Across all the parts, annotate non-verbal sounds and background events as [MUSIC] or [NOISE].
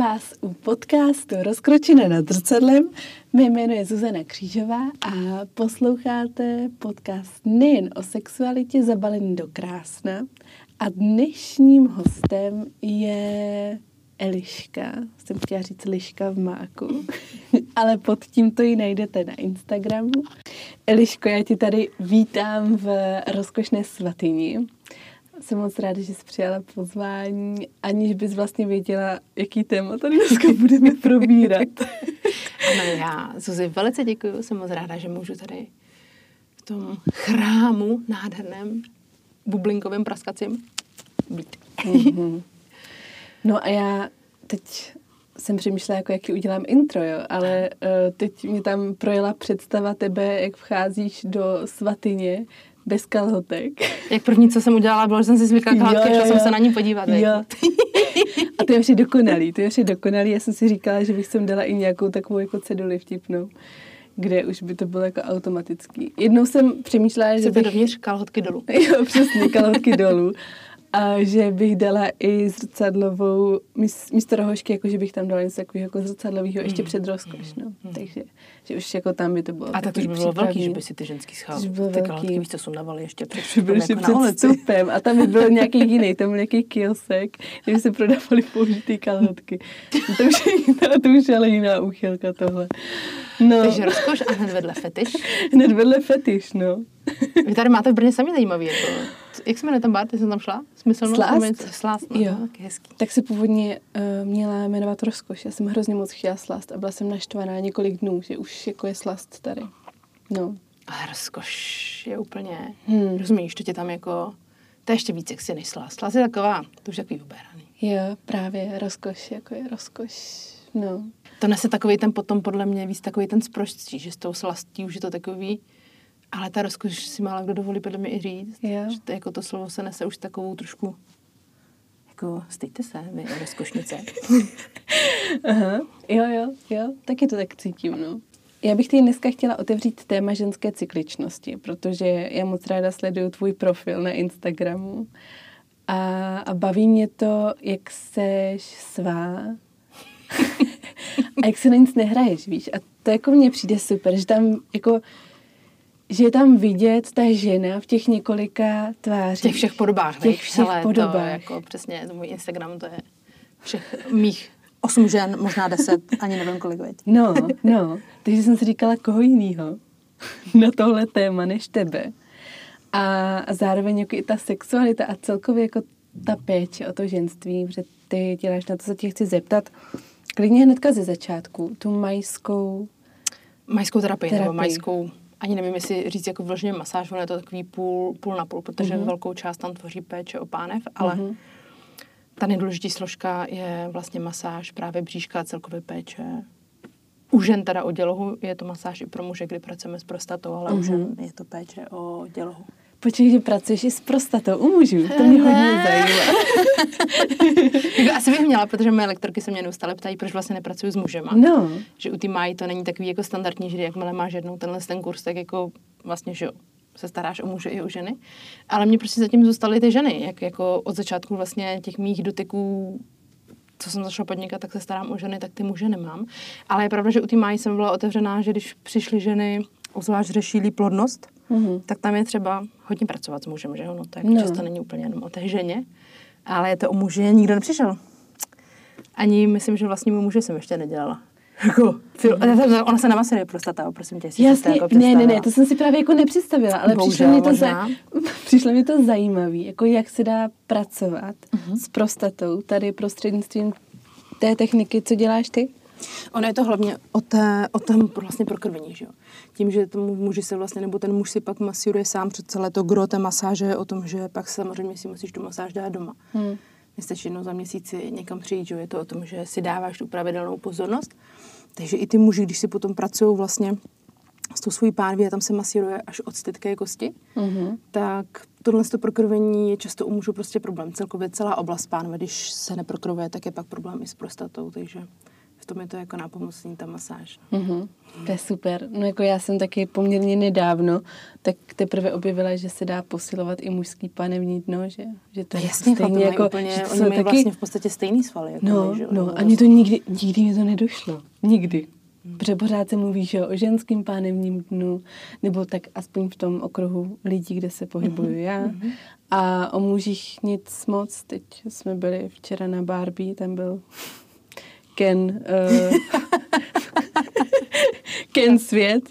Vás u podcastu Rozkročené nad zrcadlem. Mé jméno je Zuzana Křížová a posloucháte podcast nejen o sexualitě zabalený do krásna. A dnešním hostem je Eliška. Jsem chtěla říct Liška v máku, [LAUGHS] ale pod tímto ji najdete na Instagramu. Eliško, já ti tady vítám v rozkošné svatyni. Jsem moc ráda, že jsi přijala pozvání, aniž bys vlastně věděla, jaký téma tady dneska [LAUGHS] budeme probírat. ano, já Zuzi velice děkuji, jsem moc ráda, že můžu tady v tom chrámu nádherném bublinkovém praskacím být. Mm-hmm. [LAUGHS] No a já teď jsem přemýšlela, jako jaký udělám intro, jo, ale uh, teď mě tam projela představa tebe, jak vcházíš do svatyně bez kalhotek. Jak první, co jsem udělala, bylo, že jsem si zvykla kalhotky, šla jsem se na ní podívat. Jo. [LAUGHS] A to je vše dokonalý, to je vše dokonalý. Já jsem si říkala, že bych sem dala i nějakou takovou jako ceduli vtipnou kde už by to bylo jako automatický. Jednou jsem přemýšlela, že bych... dovnitř kalhotky dolů. [LAUGHS] jo, přesně, kalhotky dolů [LAUGHS] a že bych dala i zrcadlovou, místo rohošky, jako že bych tam dala něco takového jako zrcadlového ještě mm. před rozkoš, no. Mm. Takže že už jako tam by to bylo. A tak to už by bylo velký, že by si ty ženský schál, ty velký. kalhotky víš, co sundavali ještě před, [LAUGHS] by ještě jako před vstupem a tam by byl nějaký jiný, tam byl nějaký kiosek, kde by se prodávali použitý kalhotky. To už, to už je ale jiná úchylka tohle. No. Takže rozkoš a hned vedle fetiš. hned vedle fetiš, no. Vy tady máte v Brně sami zajímavý, jako, jak se jmenuje ten bar, ty jsem tam šla? Smyslnost? Slást? Slást, no, jo. Tak, hezký. tak se původně uh, měla jmenovat Rozkoš, já jsem hrozně moc chtěla slást a byla jsem naštvaná několik dnů, že už jako je slast tady. No. Ale Rozkoš je úplně, hmm. rozumíš, to tě tam jako, to je ještě víc sexy než slást. Slást je taková, to už je takový uberaný. Jo, právě, Rozkoš, jako je Rozkoš, no. To nese takový ten potom podle mě víc takový ten zproštění, že s tou slastí už je to takový, ale ta rozkoš si málo kdo dovolí podle mě i říct. Yeah. Že to, jako to slovo se nese už takovou trošku jako stejte se, vy rozkošnice. [LAUGHS] Aha, jo, jo, jo, taky to tak cítím, no. Já bych tady dneska chtěla otevřít téma ženské cykličnosti, protože já moc ráda sleduju tvůj profil na Instagramu a, a baví mě to, jak seš svá [LAUGHS] a jak se na nic nehraješ, víš. A to jako mně přijde super, že tam jako že je tam vidět ta žena v těch několika tvářích. V těch všech podobách. V těch všech Hele, podobách. To jako přesně, to můj Instagram, to je všech mých osm žen, možná deset, ani nevím kolik, veď. No, no. Takže jsem si říkala, koho jinýho na tohle téma než tebe. A, a zároveň jako i ta sexualita a celkově jako ta péče o to ženství, protože ty děláš, na to se tě chci zeptat, klidně hnedka ze začátku, tu majskou... Majskou terapii, terapii. nebo majskou ani nevím, jestli říct jako vložně masáž, ono je to takový půl, půl na půl, protože uh-huh. velkou část tam tvoří péče o pánev, ale uh-huh. ta nejdůležitější složka je vlastně masáž právě bříška a celkové péče. U žen teda o dělohu je to masáž i pro muže, kdy pracujeme s prostatou, ale uh-huh. u žen je to péče o dělohu. Počkej, že pracuješ i s prostatou u mužů, to mě hodně [LAUGHS] zajímá. jako asi bych měla, protože moje lektorky se mě neustále ptají, proč vlastně nepracuju s mužema. No. Že u ty mají to není takový jako standardní, že jakmile máš jednou tenhle ten kurz, tak jako vlastně, že jo, se staráš o muže i o ženy. Ale mě prostě zatím zůstaly ty ženy, jak jako od začátku vlastně těch mých dotyků co jsem začala podnikat, tak se starám o ženy, tak ty muže nemám. Ale je pravda, že u té mají jsem byla otevřená, že když přišly ženy, obzvlášť řešili plodnost, mm-hmm. tak tam je třeba hodně pracovat s mužem, že ono to jako no. často není úplně jenom o té ženě, ale je to o muži, nikdo nepřišel. Ani myslím, že vlastnímu muže jsem ještě nedělala. [LAUGHS] Jako, mm. ona se namasuje prostata, prosím tě, jestli Jasně, jako ne, ne, ne, to jsem si právě jako nepředstavila, ale Bohužel, přišlo mi to, za, [LAUGHS] přišlo mi to zajímavé, jako jak se dá pracovat uh-huh. s prostatou tady prostřednictvím té techniky, co děláš ty? Ono je to hlavně o, té, o tom vlastně prokrvení, že jo. Tím, že tomu muži se vlastně, nebo ten muž si pak masíruje sám před celé to gro té masáže, o tom, že pak samozřejmě si musíš tu masáž dát doma. Hmm. Nestačí jednou za měsíci někam přijít, že je to o tom, že si dáváš tu pravidelnou pozornost. Takže i ty muži, když si potom pracují vlastně s tou svojí pánví a tam se masíruje až od stytké kosti, mm-hmm. tak tohle to prokrvení je často u mužů prostě problém. Celkově celá oblast pánve, když se neprokrvuje, tak je pak problém i s prostatou, takže tom je to jako nápomocný ta masáž. Mm-hmm. To je super. No jako já jsem taky poměrně nedávno tak teprve objevila, že se dá posilovat i mužský panevní dno, že, že to No je jasně, stejně chlapi jako, úplně, že to oni jsou mají vlastně v podstatě stejný svaly. Jako No, my, že? no, a mě to nikdy, nikdy mi to nedošlo. Nikdy. Protože pořád se mluví, že o ženským pánevním dnu, nebo tak aspoň v tom okruhu lidí, kde se pohybuju já. A o mužích nic moc. Teď jsme byli včera na Barbie, tam byl Ken, uh, [LAUGHS] Ken svět.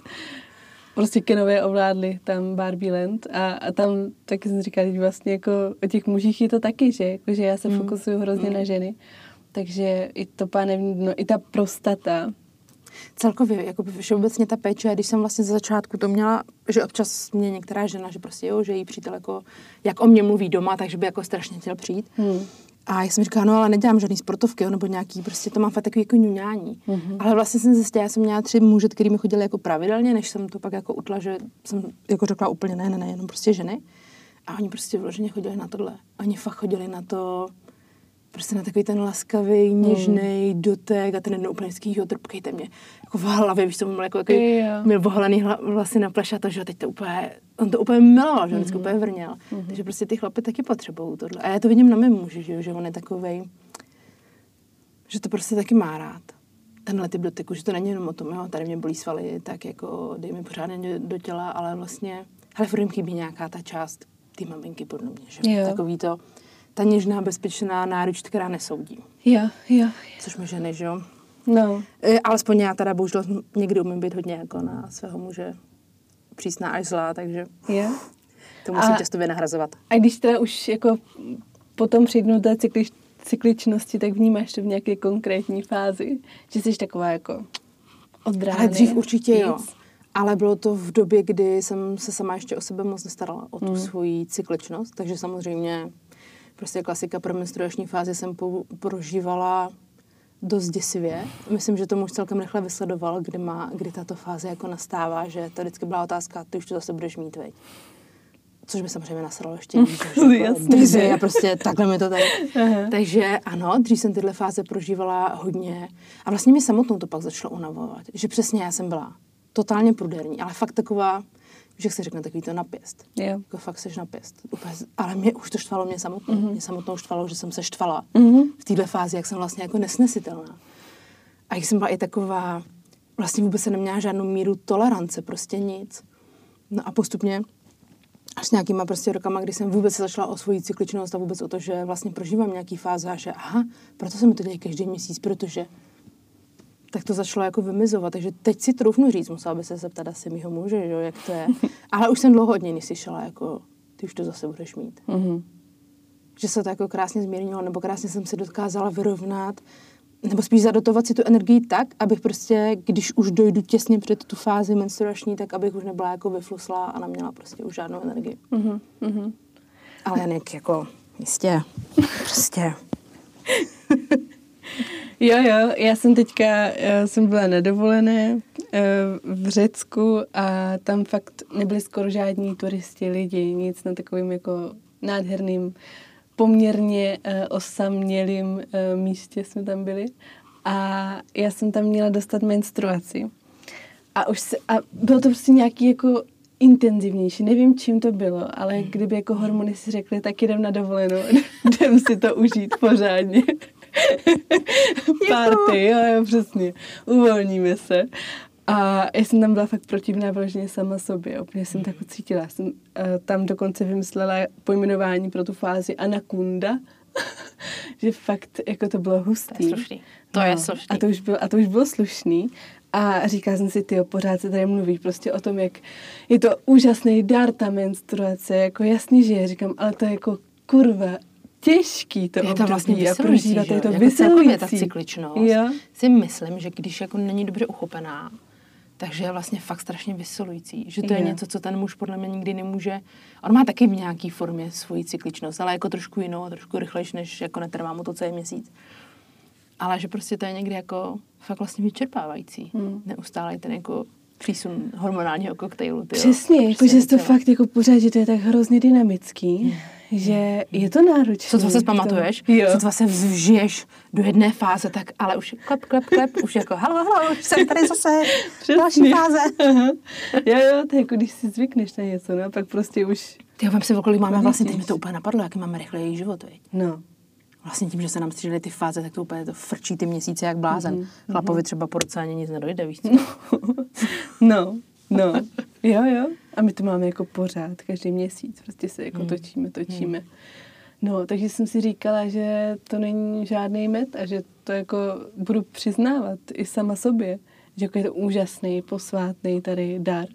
Prostě Kenové ovládli tam Barbie Land a, a tam taky jsem říkala, že vlastně jako o těch mužích je to taky, že, jako, že já se fokusuju hrozně na ženy. Takže i to pánevní dno, i ta prostata, Celkově, jako všeobecně ta péče, když jsem vlastně ze začátku to měla, že občas mě některá žena, že prostě jo, že její přítel jako, jak o mě mluví doma, takže by jako strašně chtěl přijít. Hmm. A já jsem říkala, no ale nedělám žádný sportovky, jo, nebo nějaký, prostě to mám fakt takový jako ňuňání. Mm-hmm. Ale vlastně jsem zjistila, já jsem měla tři muže, který mi chodili jako pravidelně, než jsem to pak jako utla, že jsem jako řekla úplně ne, ne, ne, jenom prostě ženy. A oni prostě vloženě chodili na tohle. Oni fakt chodili na to, prostě na takový ten laskavý, něžný mm. dotek a ten jeden úplně vždycky, jo, trpkejte mě jako v hlavě, víš, to byl jako, jako Jo. měl oholený hla, vlasy na pleš a to, že jo, teď to úplně, on to úplně miloval, že on vždycky úplně vrněl. Mhm. Takže prostě ty chlapy taky potřebují tohle. A já to vidím na mém muži, že, jo, že on je takovej, že to prostě taky má rád. Tenhle typ dotyku, že to není jenom o tom, jo, tady mě bolí svaly, tak jako dej mi pořádně do těla, ale vlastně, hele, furt jim chybí nějaká ta část ty maminky podle mě, že Jo. takový to, ta něžná, bezpečná náruč, která nesoudí. Jo, jo. Což my ženy, že jo? No, E, alespoň já teda bohužel někdy umím být hodně jako na svého muže přísná až zlá, takže jo. to musím A- častově nahrazovat. A když teda už jako potom přijdu té cyklič, cykličnosti, tak vnímáš to v nějaké konkrétní fázi? Že jsi taková jako od rány? Ale dřív určitě nic? jo. Ale bylo to v době, kdy jsem se sama ještě o sebe moc nestarala, o tu Hmm. svoji cykličnost, takže samozřejmě prostě klasika pro menstruační fázi jsem po, prožívala dost děsivě. Myslím, že to muž celkem rychle vysledoval, kdy, má, kdy tato fáze jako nastává, že to vždycky byla otázka, ty už to zase budeš mít, veď. Což by samozřejmě nasralo ještě víc. [LAUGHS] jako Jasně, a prostě takhle mi to tady. Aha. Takže ano, dřív jsem tyhle fáze prožívala hodně. A vlastně mě samotnou to pak začalo unavovat. Že přesně já jsem byla totálně pruderní, ale fakt taková, že se řekne, takový to napěst. Jo. Jako fakt seš napěst. Úplně, ale mě už to štvalo mě samotnou. Mm-hmm. Mě samotnou štvalo, že jsem se štvala Mhm. v téhle fázi, jak jsem vlastně jako nesnesitelná. A jak jsem byla i taková, vlastně vůbec se neměla žádnou míru tolerance, prostě nic. No a postupně až s nějakýma prostě rokama, kdy jsem vůbec se začala o svoji cykličnost a vůbec o to, že vlastně prožívám nějaký fáze a že aha, proto se mi to děje každý měsíc, protože tak to začalo jako vymizovat. Takže teď si troufnu říct, musela by se zeptat asi mýho muže, že jo, jak to je. [LAUGHS] Ale už jsem dlouho od něj neslyšela, jako ty už to zase budeš mít. Mhm. Že se to jako krásně zmírnilo, nebo krásně jsem se dokázala vyrovnat, nebo spíš zadotovat si tu energii tak, abych prostě, když už dojdu těsně před tu fázi menstruační, tak abych už nebyla jako vyflusla a neměla prostě už žádnou energii. Mhm. Mhm. Ale Janek, jako, jistě, prostě. [LAUGHS] Jo, jo, já jsem teďka, já jsem byla na dovolené eh, v Řecku a tam fakt nebyli skoro žádní turisti, lidi, nic na takovým jako nádherným, poměrně eh, osamělým eh, místě jsme tam byli. A já jsem tam měla dostat menstruaci. A už se, a bylo to prostě nějaký jako intenzivnější. Nevím, čím to bylo, ale kdyby jako hormony si řekly, tak jdem na dovolenou, [LAUGHS] jdem si to užít pořádně. [LAUGHS] Party, jo, jo, přesně. Uvolníme se. A já jsem tam byla fakt protivná vyloženě sama sobě. Úplně jsem tak cítila. Já jsem uh, tam dokonce vymyslela pojmenování pro tu fázi Anakunda. [LAUGHS] že fakt jako to bylo hustý. To je slušný. To je slušný. A to už bylo, a to už bylo slušný. A říkala jsem si, ty pořád se tady mluví prostě o tom, jak je to úžasný dar ta menstruace, jako jasný, že je, říkám, ale to je jako kurva těžký to je to vlastně a vysilující, prožívat, že je to jako celkově ta vysilující. cykličnost. Jo. Si myslím, že když jako není dobře uchopená, takže je vlastně fakt strašně vysilující. Že to je Jo. něco, co ten muž podle mě nikdy nemůže. On má taky v nějaký formě svoji cykličnost, ale jako trošku jinou trošku rychlejší, než jako netrvá mu to celý měsíc. Ale že prostě to je někdy jako fakt vlastně vyčerpávající. Hmm. Neustále ten jako přísun hormonálního koktejlu. tyjo. Přesně, jako, že je to fakt jako pořád, že to je tak hrozně dynamický, že je to náročné. Co to se pamatuješ? To se vžiješ do jedné fáze, tak ale už klep, klep, klep, už jako halo, halo, už jsem tady zase, další fáze. Aha. Jo, jo, to je jako když si zvykneš na něco, no, pak prostě už, Ty jo, vem si, o kolik máme vlastně, teď mi to úplně napadlo, jaký máme rychlejší život, viď? no. Vlastně tím, že se nám střídaly ty fáze, tak to úplně to frčí ty měsíce jak blázen. Mhm, Mm-hmm. Chlapovi třeba po roce ani nic nedojde, víš co? No, no, jo, jo. A my to máme jako pořád, každý měsíc, prostě se jako točíme, točíme. No, takže jsem si říkala, že to není žádný met a že to jako budu přiznávat i sama sobě, že jako je to úžasný, posvátný tady dar.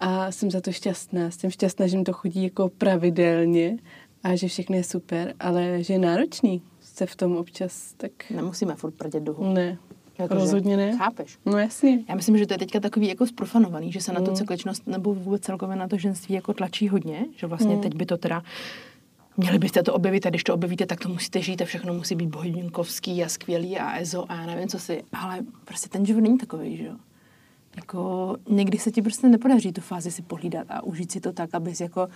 A jsem za to šťastná. Jsem šťastná, že mi to chodí jako pravidelně a že všechno je super, ale že je náročný se v tom občas, tak Nemusíme furt prdět hůl. ne. Jakože, Rozhodně ne. Chápeš? No jasně. Já myslím, že to je teďka takový jako zprofanovaný, že se Mm. na tu cykličnost nebo vůbec celkově na to ženství jako tlačí hodně, že vlastně Mm. teď by to teda Měli byste to objevit a když to objevíte, tak to musíte žít a všechno musí být bohodinkovský a skvělý a EZO a já nevím co si, ale prostě ten život není takový, že jo. Jako někdy se ti prostě nepodaří tu fázi si pohlídat a užít si to tak, abys jako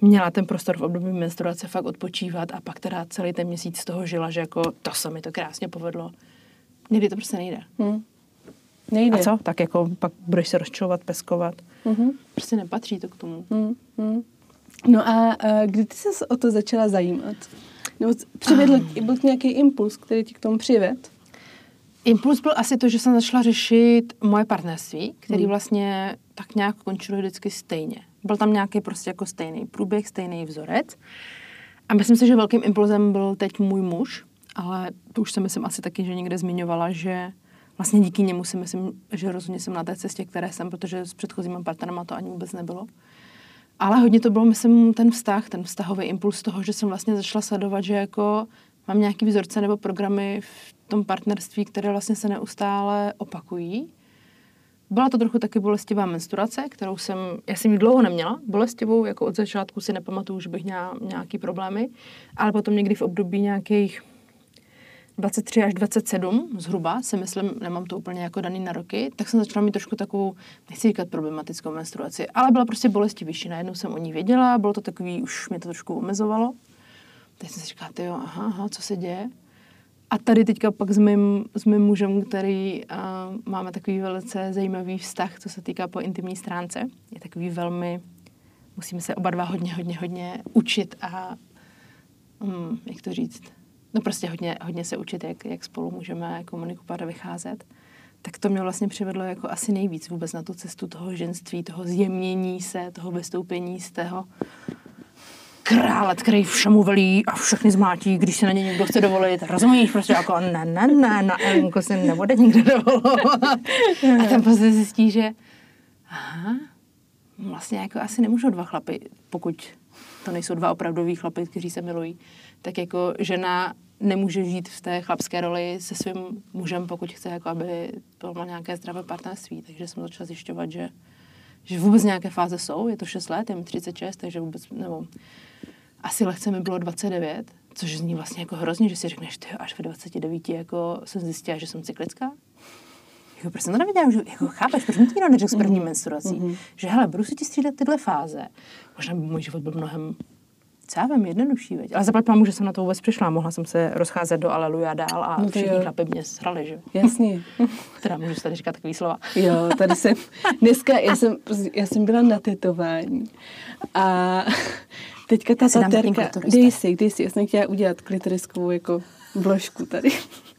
měla ten prostor v období menstruace fakt odpočívat a pak teda celý ten měsíc z toho žila, že jako to se mi to krásně povedlo. Někdy to prostě nejde. Hm. Nejde. A co? Tak jako pak budeš se rozčilovat, peskovat. Mhm. Prostě nepatří to k tomu. Mm, mm. No a uh, kdy ty se o to začala zajímat? Nebo přivedl, byl to nějaký impuls, který ti k tomu přived? Impuls byl asi to, že jsem začala řešit moje partnerství, který vlastně tak nějak končilo vždycky stejně. Byl tam nějaký prostě jako stejný průběh, stejný vzorec. A myslím si, že velkým impulzem byl teď můj muž, ale to už jsem myslím asi taky, že někde zmiňovala, že vlastně díky němu si myslím, že rozhodně jsem na té cestě, které jsem, protože s předchozíma partnerama to ani vůbec nebylo. Ale hodně to bylo, myslím, ten vztah, ten vztahový impuls toho, že jsem vlastně začala sledovat, že jako mám nějaký vzorce nebo programy v tom partnerství, které vlastně se neustále opakují. Byla to trochu taky bolestivá menstruace, kterou jsem, já jsem ji dlouho neměla, bolestivou, jako od začátku si nepamatuju, že bych měla nějaký problémy, ale potom někdy v období nějakých 23 až 27 zhruba, si myslím, nemám to úplně jako daný na roky, tak jsem začala mít trošku takovou, nechci říkat problematickou menstruaci, ale byla prostě bolestivější. Najednou jsem o ní věděla, bylo to takový, už mě to trošku omezovalo. Teď jsem si říkala, jo, aha, aha, co se děje? A tady teďka pak s mým, s mým mužem, který uh, máme takový velice zajímavý vztah, co se týká po intimní stránce. Je takový velmi, musíme se oba dva hodně, hodně, hodně učit a, um, jak to říct, no prostě hodně, hodně se učit, jak, jak spolu můžeme komunikovat a vycházet. Tak to mě vlastně přivedlo jako asi nejvíc vůbec na tu cestu toho ženství, toho zjemnění se, toho vystoupení z toho krále, který všemu velí a všechny zmátí, když se na ně někdo chce dovolit. Rozumíš? Prostě jako ne, ne, ne, na Elenko se nebude nikdo dovolovat. A tam prostě zjistí, že aha, vlastně jako asi nemůžou dva chlapy, pokud to nejsou dva opravdoví chlapy, kteří se milují, tak jako žena nemůže žít v té chlapské roli se svým mužem, pokud chce, jako aby to bylo nějaké zdravé partnerství. Takže jsem začala zjišťovat, že, že vůbec nějaké fáze jsou. Je to 6 let, je mi 36, takže vůbec, nebo asi lehce mi bylo 29, což zní vlastně jako hrozně, že si řekneš, ty až ve 29 jako jsem zjistila, že jsem cyklická. Jako, proč jsem to nevěděla, že, jako chápeš, proč mi to nikdo neřekl s první menstruací, mm-hmm. že hele, budu si ti střídat tyhle fáze. Možná by můj život byl mnohem co já vím, jednodušší, veď. Ale zaplať pámu, že jsem na to vůbec přišla. Mohla jsem se rozcházet do Aleluja dál a No všichni mě srali, že jo. Jasně. [LAUGHS] Teda můžu tady říkat takový slova. Jo, tady jsem, dneska já jsem, já jsem byla na tetování a [LAUGHS] teďka ta klitorista. dej si, dej si, já jsem chtěla udělat klitoriskovou jako vložku tady.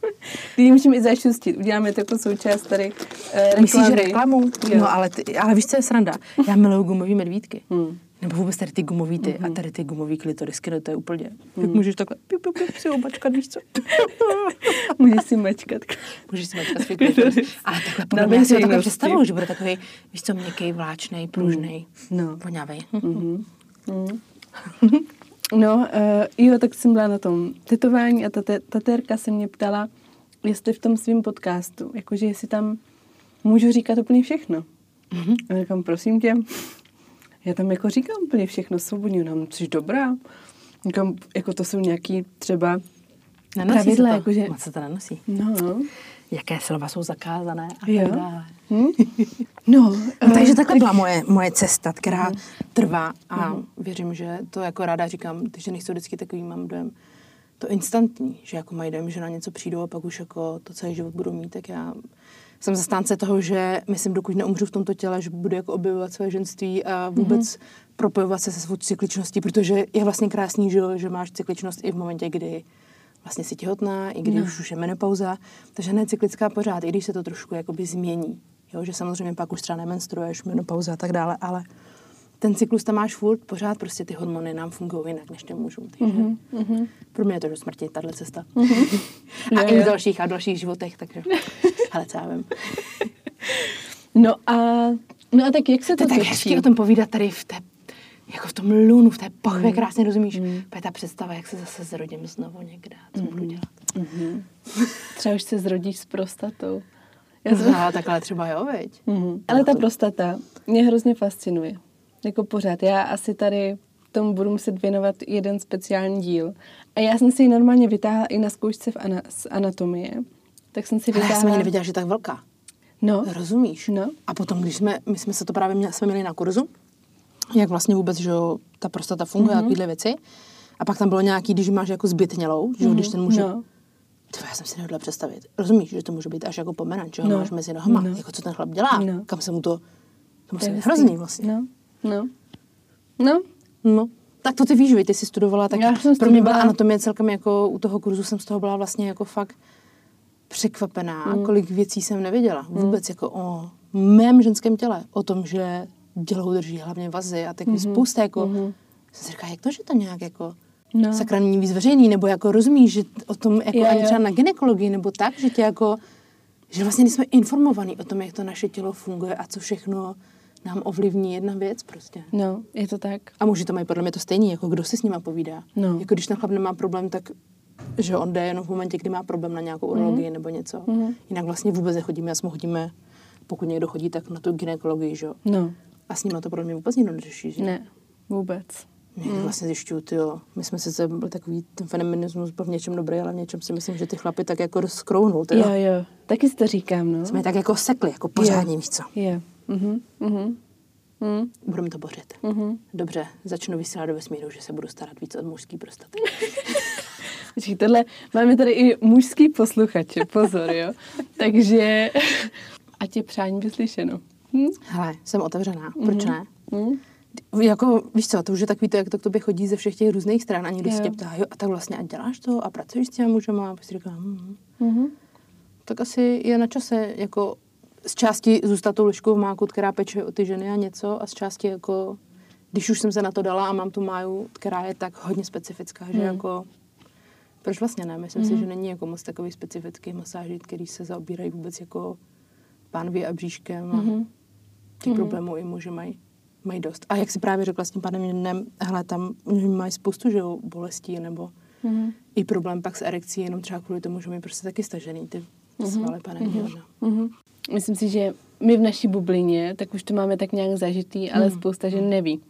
[LAUGHS] Ty můžeme i zašustit, uděláme to jako součást tady uh, Myslíš, že reklamu? Jo. No ale, ty, ale víš, co je sranda? Já miluju gumový medvídky. Hmm. Nebo vůbec tady ty gumový ty a tady ty gumový klitorisky, no to je úplně, jak můžeš takhle piu, piu, piu, si obačkat, víš co? [LAUGHS] Můžeš si mačkat. Můžeš si mačkat svůj klitoris. Ale takhle mě já si ho takhle veřejnosti. představuju, že bude takový, víš co, měkký, vláčnej, pružnej, No. voňavej. No, uh, jo, tak jsem byla na tom tetování a ta tatérka se mě ptala, jestli v tom svém podcastu, jakože jestli tam můžu říkat úplně všechno. Mm-hmm. A říkám, prosím tě, já tam jako říkám úplně všechno svobodně, nám jsi dobrá. Říkám, jako to jsou nějaký třeba Nenosí pravidla, se to. jakože, Moc se to nenosí. no, no. jaké slova jsou zakázané a Jo. tak dále. Hm? [LAUGHS] No, No, takže eh, takhle byla moje, moje cesta, která Mhm. trvá a věřím, že to jako ráda říkám, ty ženy jsou vždycky takový, mám dojem, to instantní, že jako mají dojem, že na něco přijdou a pak už jako to celý život budou mít, tak já jsem zastánce toho, že myslím, dokud neumřu v tomto těle, že budu jako objevovat své ženství a vůbec propojovat se se svou cykličností, protože je vlastně krásný, že, že máš cykličnost i v momentě, kdy vlastně jsi těhotná, i když No. už, je menopauza, takže ne cyklická pořád, i když se to trošku jakoby změní. Jo, že samozřejmě pak už třeba nemenstruuješ, menopauza a tak dále, ale ten cyklus tam máš furt, pořád prostě ty hormony nám fungují jinak než těm mužům. Takže mhm. pro mě je to do smrti, tahle cesta. [LAUGHS] a Jo, i v dalších a dalších životech, takže [LAUGHS] hele, co já vím. [LAUGHS] No a, no a tak jak se To to je tak hezký o tom povídat tady v té, jako v tom lunu, v té pochvě, krásně rozumíš. Mm. ta představa, jak se zase zrodím znovu někde, co budu dělat. [LAUGHS] Třeba už se zrodíš s prostatou. Já jsem... No, takhle třeba jo, veď. Mhm. Ale ta prostata mě hrozně fascinuje. Jako pořád. Já asi tady tomu budu muset věnovat jeden speciální díl. A já jsem si ji normálně vytáhla i na zkoušce v ana- z anatomie. Tak jsem si Ale já jsem ani vytáhla... nevěděla, že je tak velká. No, Rozumíš? No. A potom, když jsme, my jsme se to právě měli, jsme měli na kurzu, jak vlastně vůbec, že ta prostata funguje, mm-hmm. takovéhle věci. A pak tam bylo nějaký, když máš jako zbytnělou, že jo, když ten může... no. To já jsem si nehodla představit. Rozumíš, že to může být až jako pomeranč, že ho No. máš mezi nohama. No. Jako co ten chlap dělá, No. kam se mu to... To musí být hrozný vlastně. No, no. No, No, tak to ty víš, že ty jsi studovala, tak Já jsem pro mě byla anatomie celkem jako u toho kurzu jsem z toho byla vlastně jako fakt překvapená, mm. kolik věcí jsem nevěděla. Vůbec jako o mém ženském těle, o tom, že dělou drží hlavně vazy a takový mm-hmm. spousta jako, mm-hmm. jsem si říkala, jak to, že to nějak jako No. sakra není víc veřejný, nebo jako rozumíš, že o tom jako Jo, ani třeba na ginekologii, nebo tak, že tě jako, že vlastně nejsme informovaní o tom, jak to naše tělo funguje a co všechno nám ovlivní jedna věc prostě. no, je to tak. A muži to mají podle mě to stejný, jako kdo si s nima povídá. No. Jako když ten chlap nemá problém, tak že on jde jenom v momentě, kdy má problém na nějakou urologii nebo něco. Mhm. Jinak vlastně vůbec nechodíme, já jsme chodíme, pokud někdo chodí, tak na tu ginekologii, že jo. No, A s nima to podle mě vůbec nikdo neřeší, že? ne, vůbec. Mě vlastně zjišťuju, jo, my jsme sice byli takový, ten feminismus byl v něčem dobrý, ale v něčem si myslím, že ty chlapy tak jako rozkrouhnul, ty Jo, jo. jo, taky si to říkám, no. Jsme tak jako sekli, jako pořádně, víš co. Je. Mhm, mhm. Mhm, Budeme to bořit. mhm. Dobře, začnu vysílat do vesmíru, že se budu starat víc od mužský prostaty. [LAUGHS] Počkej, tohle máme tady i mužský posluchače, pozor, jo. Takže ať je přání vyslyšeno. Hm? Hele, jsem otevřená, proč ne? Hm? Jako, víš co, to už je takový to, jak to k tobě chodí ze všech těch různých stran a někdo se tě ptá, jo, a tak vlastně a děláš to a pracuješ s těma mužema a pak si říkám, hm, Mhm. tak asi je na čase jako z části zůstat tou liškou v máku, která peče o ty ženy a něco a z části jako, když už jsem se na to dala a mám tu máju, která je tak hodně specifická, že Hmm. jako, proč vlastně ne? Myslím si, že není jako moc takový specifický masáží, který se zaobírají vůbec jako pánví a bříškem a Mhm. těch problémů i muži mají, mají dost. A jak si právě řekla s tím panem dnem, hele, tam mají spoustu že jo, bolestí nebo Mhm. i problém pak s erekcí, jenom třeba kvůli tomu, že mají prostě taky stažený ty svaly panem mm Mhm. Myslím si, že my v naší bublině, tak už to máme tak nějak zažitý, ale Mhm. spousta žen neví.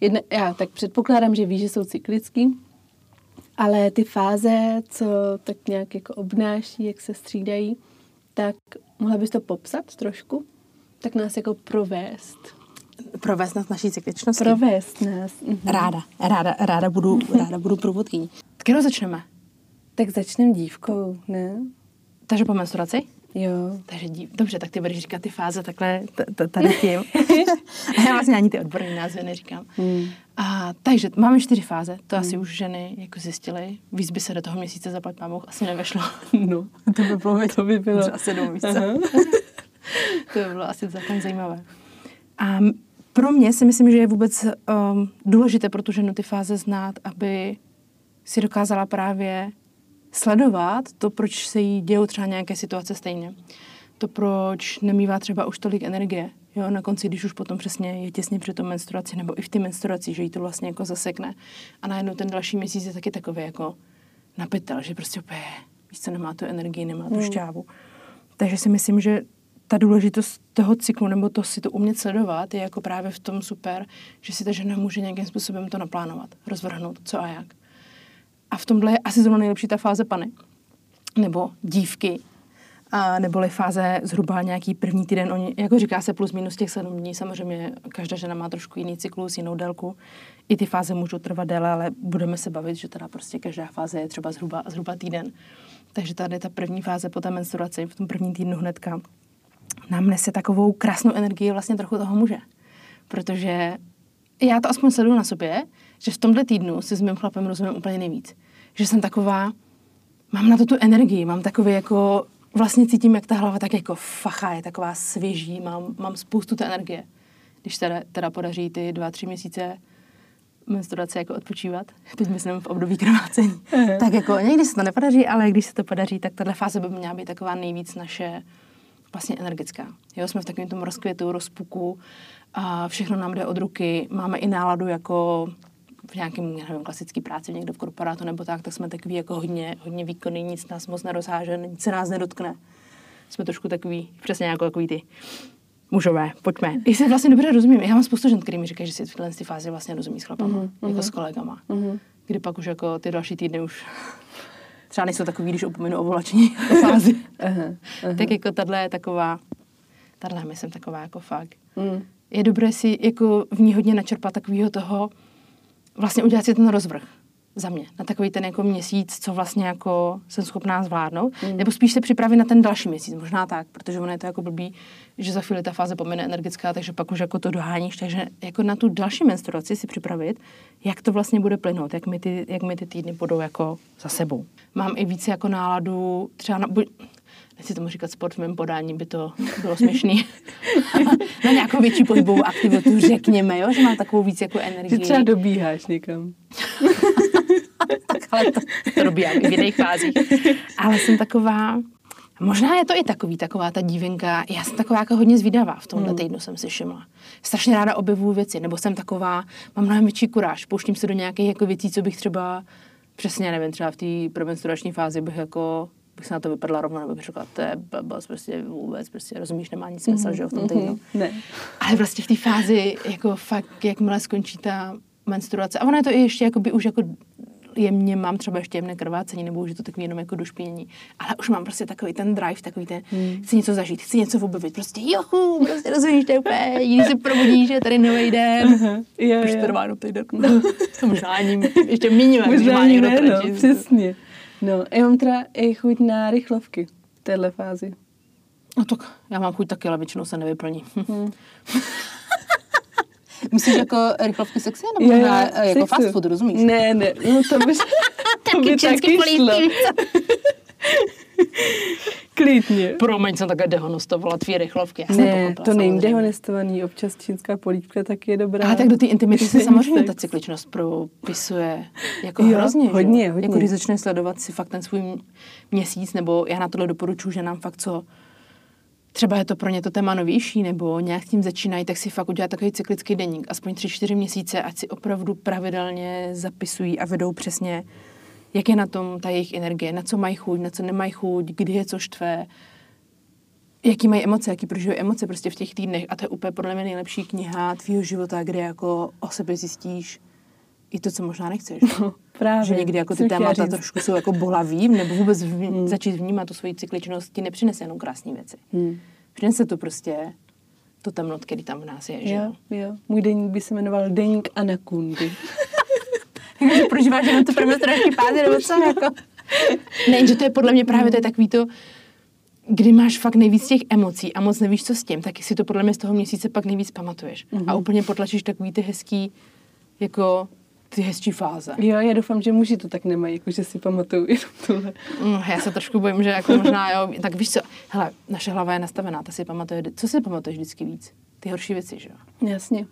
Jedna, já tak předpokládám, že ví, že jsou cyklický, ale ty fáze, co tak nějak jako obnáší, jak se střídají, tak mohla bys to popsat trošku? Tak nás jako provést. Provést nás naší cykličností. Provést nás. Mhm. Ráda, ráda, ráda budu, [LAUGHS] ráda budu průvodkyní. Kterou začneme? Tak začneme dívkou, ne? Takže po menstruaci? Jo. Takže dív... Dobře, tak ty budeš říkat ty fáze takhle t- t- tady tím. a [LAUGHS] [LAUGHS] já vlastně ani ty odborné názvy neříkám. Hmm. A, takže máme čtyři fáze, to asi už ženy jako zjistily. Víc by se do toho měsíce zaplať pámoch asi nevešlo. [LAUGHS] No, to by bylo, to by bylo. třeba sedm, [LAUGHS] to by bylo asi celkem zajímavé. A pro mě si myslím, že je vůbec um, důležité pro tu ženu ty fáze znát, aby si dokázala právě sledovat to, proč se jí dějou třeba nějaké situace stejně. To, proč nemývá třeba už tolik energie. Jo, na konci, když už potom přesně je těsně před tou menstruaci, nebo i v té menstruaci, že jí to vlastně jako zasekne. A najednou ten další měsíc je taky takový jako napitel, že prostě úplně, víš co, nemá tu energii, nemá tu šťávu. Takže si myslím, že ta důležitost toho cyklu, nebo to si to umět sledovat, je jako právě v tom super, že si ta žena může nějakým způsobem to naplánovat, rozvrhnout, co a jak. A v tomhle je asi zrovna nejlepší ta fáze pany, nebo dívky, a neboli fáze zhruba nějaký první týden, oni, jako říká se plus minus těch sedm dní, samozřejmě každá žena má trošku jiný cyklus, jinou délku. I ty fáze můžou trvat déle, ale budeme se bavit, že teda prostě každá fáze je třeba zhruba, zhruba týden. Takže tady ta první fáze po té menstruaci, v tom prvním týdnu hnedka, nám nese takovou krásnou energii vlastně trochu toho muže. Protože já to aspoň sleduju na sobě, že v tomhle týdnu si s mým chlapem rozumím úplně nejvíc. Že jsem taková, mám na to tu energii, mám takový jako, vlastně cítím, jak ta hlava tak jako facha je taková svěží, mám, mám spoustu té energie. Když teda, teda podaří ty dva, tři měsíce menstruace jako odpočívat, [LAUGHS] teď myslím v období krvácení, tak jako někdy se to nepodaří, ale když se to podaří, tak tahle fáze by měla být taková nejvíc naše vlastně energická. Jo, jsme v takovém tom rozkvětu, rozpuku a všechno nám jde od ruky. Máme i náladu jako v nějakém, nevím, klasický práci, někdo v korporátu nebo tak, tak jsme takový jako hodně, hodně výkonný, nic nás moc nerozháže, nic se nás nedotkne. Jsme trošku takový, přesně jako takový ty mužové, pojďme. I se vlastně dobře rozumím. Já mám spoustu žen, který mi říkají, že si v téhle fázi vlastně rozumí s chlapama, mm-hmm. jako s kolegama. Mm-hmm. Kdy pak už jako ty další týdny už [LAUGHS] třeba nejsou takový, když opomenu ovolační [LAUGHS] fázi. uh-huh, uh-huh. Tak jako tahle je taková, tahle myslím taková jako fakt. Mm. Je dobré si jako v ní hodně načerpat takového toho, vlastně udělat si ten rozvrh za mě, na takový ten jako měsíc, co vlastně jako jsem schopná zvládnout, mm. nebo spíš se připravit na ten další měsíc, možná tak, protože ono je to jako blbý, že za chvíli ta fáze pomene energetická, takže pak už jako to doháníš, takže jako na tu další menstruaci si připravit, jak to vlastně bude plynout, jak mi ty, jak mi ty týdny budou jako za sebou. Mám i více jako náladu, třeba na, nechci tomu říkat sport v mém podání, by to bylo směšný. [LAUGHS] na nějakou větší pohybovou aktivitu, řekněme, jo, že mám takovou víc jako energii. Že třeba dobíháš někam. [LAUGHS] ale to, to dobíhám i v jiných fázích. Ale jsem taková, Možná je to i takový, taková ta dívenka. Já jsem taková jako hodně zvídavá v tomhle hmm. týdnu, jsem si všimla. Strašně ráda objevuju věci, nebo jsem taková, mám mnohem větší kuráž, pouštím se do nějakých jako věcí, co bych třeba, přesně nevím, třeba v té premenstruační fázi bych jako bych se na to vypadla rovno, nebo bych řekla, to je blbost, prostě vůbec, prostě rozumíš, nemá nic smysl, mm-hmm. že jo, v tom týdnu. Mm-hmm. Ne. Ale prostě v té fázi, jako fakt, jakmile skončí ta menstruace, a ono je to i ještě jako by už jako jemně mám třeba ještě jemné krvácení, nebo už je to takový jenom jako došpění. Ale už mám prostě takový ten drive, takový ten, hmm. chci něco zažít, chci něco objevit, prostě jochu, prostě rozumíš, to je úplně, když se probudíš, že tady nový den. Uh-huh. Yeah, už yeah. trvá jenom týden. [LAUGHS] to možná ani ještě méně, možná ani ne, no, přesně. No, já mám teda i chuť na rychlovky v téhle fázi. No tak já mám chuť taky, ale většinou se nevyplní. Hmm. [LAUGHS] Myslíš jako rychlovky sexy? Nebo jo, na, jako sexy. fast food, rozumíš? Ne, ne, no to by, [LAUGHS] to by taky šlo. [LAUGHS] Klidně. Promiň, jsem také dehonestovala tvý rychlovky. Já ne, to není dehonestovaný, občas čínská polívka taky je dobrá. A tak do té intimity se samozřejmě ta cykličnost propisuje jako jo, hrozně. Hodně, že? hodně. Jako když začne sledovat si fakt ten svůj měsíc, nebo já na tohle doporučuji, že nám fakt co třeba je to pro ně to téma novější, nebo nějak s tím začínají, tak si fakt udělat takový cyklický denník, aspoň 3-4 měsíce, ať si opravdu pravidelně zapisují a vedou přesně, jak je na tom ta jejich energie, na co mají chuť, na co nemají chuť, kdy je co štve, jaký mají emoce, jaký prožívají emoce prostě v těch týdnech. A to je úplně podle mě nejlepší kniha tvýho života, kde jako o sebe zjistíš i to, co možná nechceš. No, právě. Že někdy jako ty témata trošku jsou jako bolavý, nebo vůbec v, hmm. začít vnímat tu svoji cykličnost ti nepřinese jenom krásné věci. Hmm. Přinese to prostě to temnot, který tam v nás je, že jo? Jo, můj deník by se jmenoval Deník Anakundy. [LAUGHS] [LAUGHS] Takže prožíváš jenom tu premenstruační fázi, nebo co? Jako? Ne, že to je podle mě právě to je takový to, kdy máš fakt nejvíc těch emocí a moc nevíš, co s tím, tak si to podle mě z toho měsíce pak nejvíc pamatuješ. Mm-hmm. A úplně potlačíš takový ty hezký, jako ty hezčí fáze. Jo, já doufám, že muži to tak nemají, jako že si pamatuju jenom tohle. No, já se trošku bojím, že jako možná, jo, tak víš co, hele, naše hlava je nastavená, ta si pamatuje, co si pamatuješ vždycky víc? Ty horší věci, že jo? Jasně.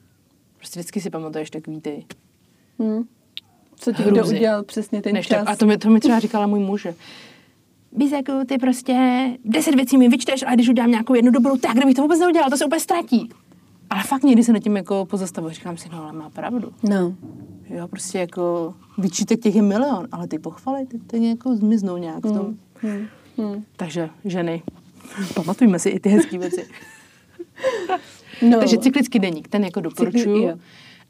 Prostě vždycky si pamatuješ takový ty hmm. Co ti kdo udělal přesně ten Než čas. Tak, a to mi, to mi třeba říkala můj muž, Bizeku, ty prostě deset věcí mi vyčteš, ale když udělám nějakou jednu dobrou, tak kdybych to vůbec neudělal, to se úplně ztratí. Ale fakt někdy se nad tím jako pozastavuji, říkám si, no ale má pravdu. No. Jo, prostě jako vyčítek těch je milion, ale ty pochvaly, ty, ty jako zmiznou nějak v tom. Hmm. Hmm. Hmm. Takže ženy, pamatujme si i ty hezké věci. [LAUGHS] no. Takže cyklický deník, ten jako doporučuju. Cykli,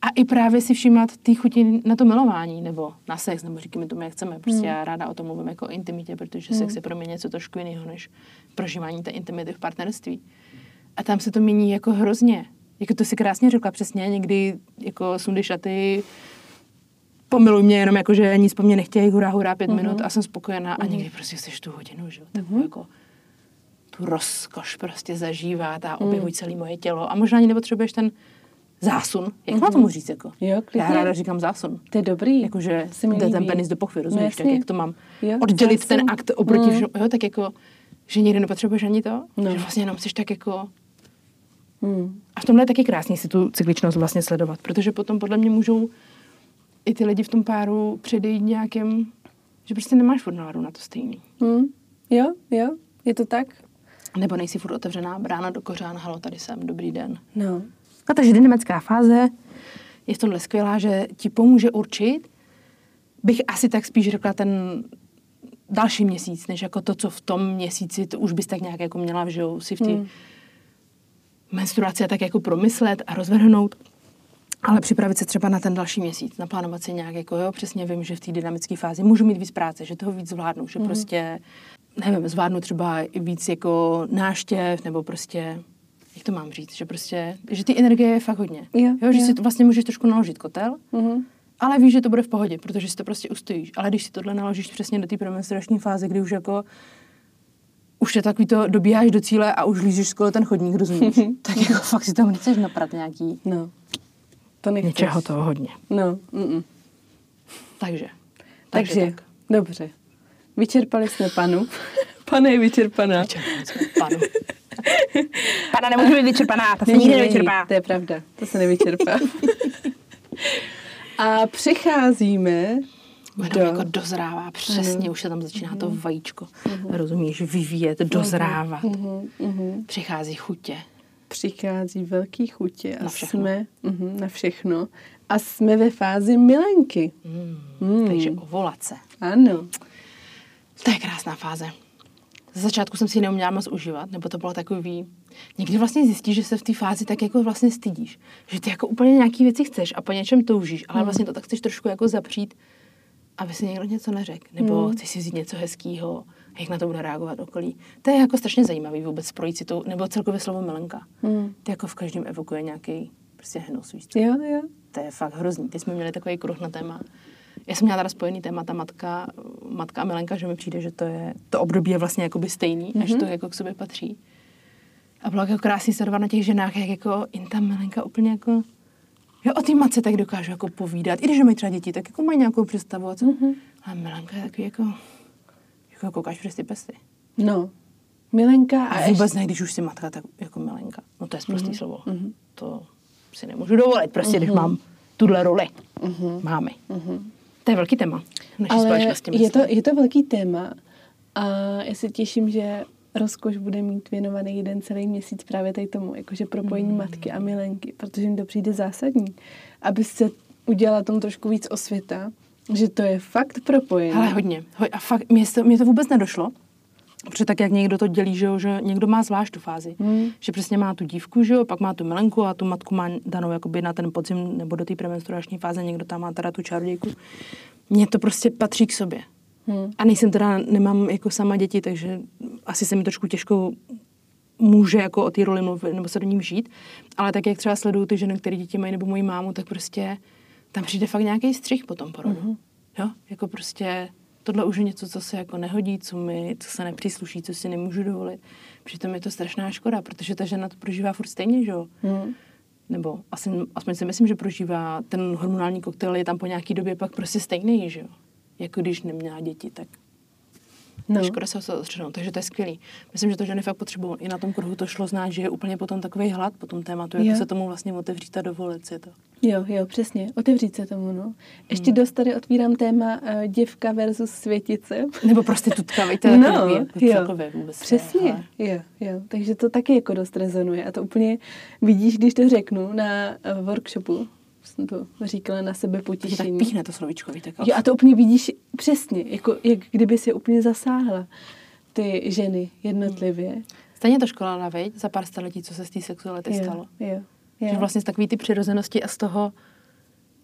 A i právě si všímat ty chuti na to milování, nebo na sex, nebo říkáme tomu, jak chceme. Prostě hmm. já ráda o tom mluvím jako o intimitě, protože hmm. sex je pro mě něco trošku jiného, než prožívání té intimity v partnerství. A tam se to mění jako hrozně. Jako to si krásně řekla přesně, někdy jako sundy šaty, pomiluj mě jenom jako, že nic po mně nechtějí, hurá, hurá, pět mm-hmm. minut a jsem spokojená mm-hmm. a mhm. někdy prostě chceš tu hodinu, že jo, mm-hmm. jako tu rozkoš prostě zažívá, a objevují mm. celé moje tělo a možná ani nepotřebuješ ten zásun. Jak mm-hmm. má tomu říct? Jako? Jo, Já ráda říkám zásun. To je dobrý. Jakože jde ten penis do pochvy, rozumíš? No, tak jak to mám jo, oddělit zásun. ten akt oproti mm. všemu. Jo, tak jako, že nikdy nepotřebuješ ani to. No. Že vlastně jenom jsi tak jako... Mm. A v tomhle je taky krásný si tu cykličnost vlastně sledovat, protože potom podle mě můžou i ty lidi v tom páru předejít nějakým, že prostě nemáš furt náladu na to stejný. Mm. Jo, jo, je to tak. Nebo nejsi furt otevřená brána do kořán, halo, tady jsem, dobrý den. No. A takže dynamická fáze je v tomhle skvělá, že ti pomůže určit, bych asi tak spíš řekla ten další měsíc, než jako to, co v tom měsíci, to už bys tak nějak jako měla, že jo, si v té hmm. menstruaci tak jako promyslet a rozvrhnout, ale připravit se třeba na ten další měsíc, naplánovat si nějak, jako jo, přesně vím, že v té dynamické fázi můžu mít víc práce, že toho víc zvládnu, že hmm. prostě, nevím, zvládnu třeba i víc jako náštěv, nebo prostě jak to mám říct, že prostě, že ty energie je fakt hodně. Jo, jo, že jo. si to vlastně můžeš trošku naložit kotel, uh-huh. ale víš, že to bude v pohodě, protože si to prostě ustojíš. Ale když si tohle naložíš přesně do té premenstruační fáze, kdy už jako už je takový to, dobíháš do cíle a už lížeš skoro ten chodník, rozumíš? tak jako fakt si tam nechceš naprat nějaký... No. To nechceš. Něčeho toho hodně. No. Mm-mm. Takže. Takže, takže tak. dobře. Vyčerpali jsme panu. [LAUGHS] Pane je vyčerpaná. Vyčerpali jsme panu. Pana nemůže být vyčerpaná, ta se nikdy nevyčerpá. To je pravda, to se nevyčerpá. A přicházíme do... jako dozrává, přesně, už se tam začíná uh-huh. to mhm. vajíčko, uh-huh. rozumíš, vyvíjet, dozrávat. Uh-huh. Uh-huh. Přichází chutě. Přichází velký chutě a na všechno. jsme uh-huh, na všechno. A jsme ve fázi milenky. Mm. Mm. Takže ovolace. Ano. To je krásná fáze ze začátku jsem si ji neuměla moc užívat, nebo to bylo takový, někdy vlastně zjistíš, že se v té fázi tak jako vlastně stydíš, že ty jako úplně nějaký věci chceš a po něčem toužíš, ale hmm. vlastně to tak chceš trošku jako zapřít, aby si někdo něco neřekl, nebo hmm. chceš si vzít něco hezkého, jak na to bude reagovat okolí. To je jako strašně zajímavý vůbec projít si to, nebo celkově slovo milenka. Hmm. Ty jako v každém evokuje nějaký prostě hnus, víš co? Jo, jo. To je fakt hrozný. Teď jsme měli takový kruh na téma já jsem měla teda spojený témata matka, matka a milenka, že mi přijde, že to je, to období je vlastně jakoby stejný, mm-hmm. až to jako k sobě patří. A bylo jako krásný sledovat na těch ženách, jak jako in ta milenka úplně jako Jo, o té matce tak dokážu jako povídat. I když mají třeba děti, tak jako mají nějakou představu. Co? Mm-hmm. A Milenka je takový jako, jako koukáš přes ty pesty. No. Milenka a, a vůbec ještě... ne, když už si matka, tak jako Milenka. No to je prostý mm-hmm. slovo. Mm-hmm. To si nemůžu dovolit, prostě, mm-hmm. když mám tuhle roli. Mm-hmm. Máme. Mm-hmm. To je velký téma naší Ale společnosti. Je to, je to velký téma a já se těším, že Rozkoš bude mít věnovaný jeden celý měsíc právě tady tomu, jakože propojení mm. matky a milenky, protože mi to přijde zásadní, aby se udělala tomu trošku víc osvěta, že to je fakt propojené. Ale hodně. A fakt, mě to, mě to vůbec nedošlo, Protože tak, jak někdo to dělí, že, jo, že někdo má zvlášť tu fázi. Hmm. Že přesně má tu dívku, že jo, pak má tu milenku a tu matku má danou jakoby na ten podzim nebo do té premenstruační fáze, někdo tam má teda tu čarodějku. Mně to prostě patří k sobě. Hmm. A nejsem teda, nemám jako sama děti, takže asi se mi trošku těžko může jako o té roli mluvit nebo se do ní žít. Ale tak, jak třeba sleduju ty ženy, které děti mají nebo moji mámu, tak prostě tam přijde fakt nějaký střih po tom porodu. Hmm. Jo, jako prostě tohle už je něco, co se jako nehodí, co mi, co se nepřísluší, co si nemůžu dovolit. Přitom je to strašná škoda, protože ta žena to prožívá furt stejně, že jo? Hmm. Nebo asi, aspoň si myslím, že prožívá ten hormonální koktejl, je tam po nějaký době pak prostě stejný, že jo? Jako když neměla děti, tak No. Škoda se odstřenou, takže to je skvělý. Myslím, že to ženy fakt potřebují. I na tom kruhu to šlo znát, že je úplně potom takový hlad po tom tématu, jak se tomu vlastně otevřít a dovolit si to. Jo, jo, přesně, otevřít se tomu, no. Ještě hmm. dost tady otvírám téma uh, děvka versus světice. Nebo prostitutka, víte, [LAUGHS] no, je, jako jo, vůbec přesně, je, jo, jo, takže to taky jako dost rezonuje a to úplně vidíš, když to řeknu na uh, workshopu, jsem to říkala na sebe potěšení. Tak píchne to slovíčko, víte. Jo, a to úplně vidíš přesně, jako jak kdyby si úplně zasáhla ty ženy jednotlivě. Hmm. Stejně to škola na veď, za pár staletí, co se z té sexuality jo, stalo. Jo, jo. Že vlastně z takový ty přirozenosti a z toho,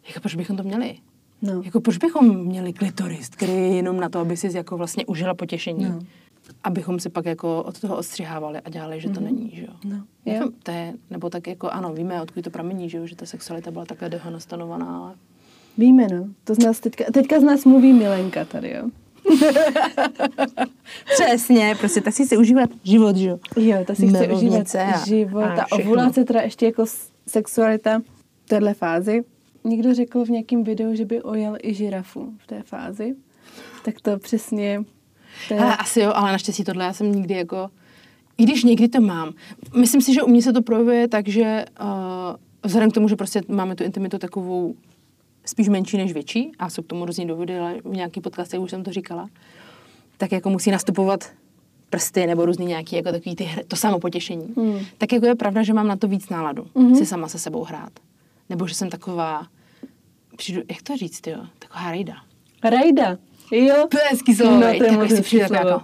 jako proč bychom to měli? No. Jako proč bychom měli klitoris, který je jenom na to, aby si jako vlastně užila potěšení? No. Abychom si pak jako od toho odstřihávali a dělali, že to není, že jo? No. Jo. to je, nebo tak jako ano, víme, odkud to pramení, že jo, že ta sexualita byla takhle dehonestanovaná, ale Víme, no. To z nás teďka, teďka z nás mluví Milenka tady, jo. [LAUGHS] Přesně, prostě tak si chce užívat život, že jo? Jo, ta si chce užívat a- život. a Ta všechno. ovulace teda ještě jako sexualita v téhle fázi. Někdo řekl v nějakém videu, že by ojel i žirafu v té fázi. Tak to přesně... To je, Hele, asi jo, ale naštěstí tohle já jsem nikdy jako, i když někdy to mám, myslím si, že u mě se to projevuje tak, že uh, vzhledem k tomu, že prostě máme tu intimitu takovou spíš menší než větší, a jsou k tomu různý důvody, ale v nějaký podcastech už jsem to říkala, tak jako musí nastupovat prsty nebo různý nějaký jako takový ty, hry- to samopotěšení. Hmm. Tak jako je pravda, že mám na to víc náladu, Mhm. si sama se sebou hrát. Nebo že jsem taková, přijdu, jak to říct, jo, taková rejda. Rajda. Jo. To je hezký slovo, No, to je tak moc si přijde jako,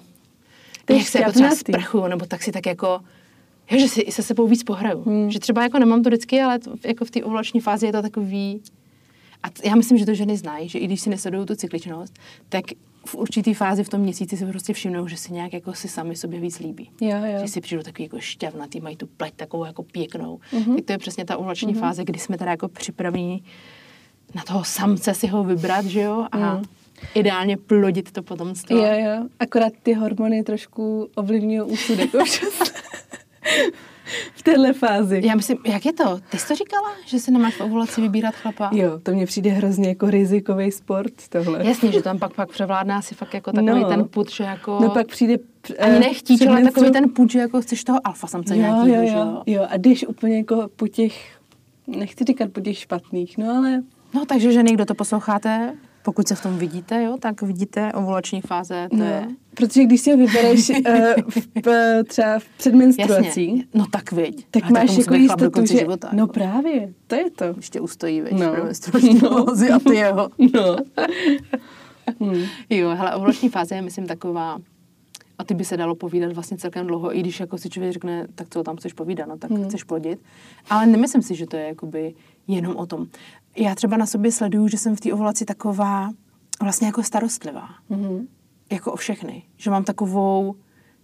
To je jak se jako třeba sprchu, nebo tak si tak jako, jo, že si i se sebou víc pohraju. Hmm. Že třeba jako nemám to vždycky, ale to, jako v té ovulační fázi je to takový, a t- já myslím, že to ženy znají, že i když si nesledují tu cykličnost, tak v určitý fázi v tom měsíci si prostě všimnou, že si nějak jako si sami sobě víc líbí. Jo, jo. Že si přijdou takový jako šťavnatý, mají tu pleť takovou jako pěknou. Mhm. Mm-hmm. Tak to je přesně ta ovulační mm-hmm. fáze, kdy jsme teda jako připravení na toho samce si ho vybrat, že jo? A Mm. Ideálně plodit to potomstvo. Jo, jo. Akorát ty hormony trošku ovlivňují úsudek [LAUGHS] v téhle fázi. Já myslím, jak je to? Ty jsi to říkala, že si nemáš v ovulaci vybírat chlapa? Jo, to mně přijde hrozně jako rizikový sport tohle. Jasně, že tam pak, pak převládne asi fakt jako takový No. ten put, že jako... No pak přijde... Ani eh, nechtíč, ale předmenstru- takový ten put, že jako chceš toho alfa samce jo, nějakýho, jo, že jo, jo. A jdeš úplně jako po těch, nechci říkat po těch špatných, no ale No takže ženy, kdo to posloucháte, pokud se v tom vidíte, jo, tak vidíte ovulační fáze, to no, je... protože když si ho vybereš uh, [LAUGHS] v, p- třeba v předmenstruací, Jasně, no tak viď. tak to máš jako jistotu, že... života, no jako. právě, to je to. Ještě ustojí, veď, No. menstruační [LAUGHS] [LAUGHS] No. a ty jeho. No. hmm. Jo, hele, ovulační fáze je, myslím, taková, a ty by se dalo povídat vlastně celkem dlouho, i když jako si člověk řekne, tak co tam chceš povídat, no tak hmm. chceš plodit. Ale nemyslím si, že to je jakoby jenom o tom. Já třeba na sobě sleduju, že jsem v té ovulaci taková vlastně jako starostlivá. Mhm. Jako o všechny. Že mám takovou,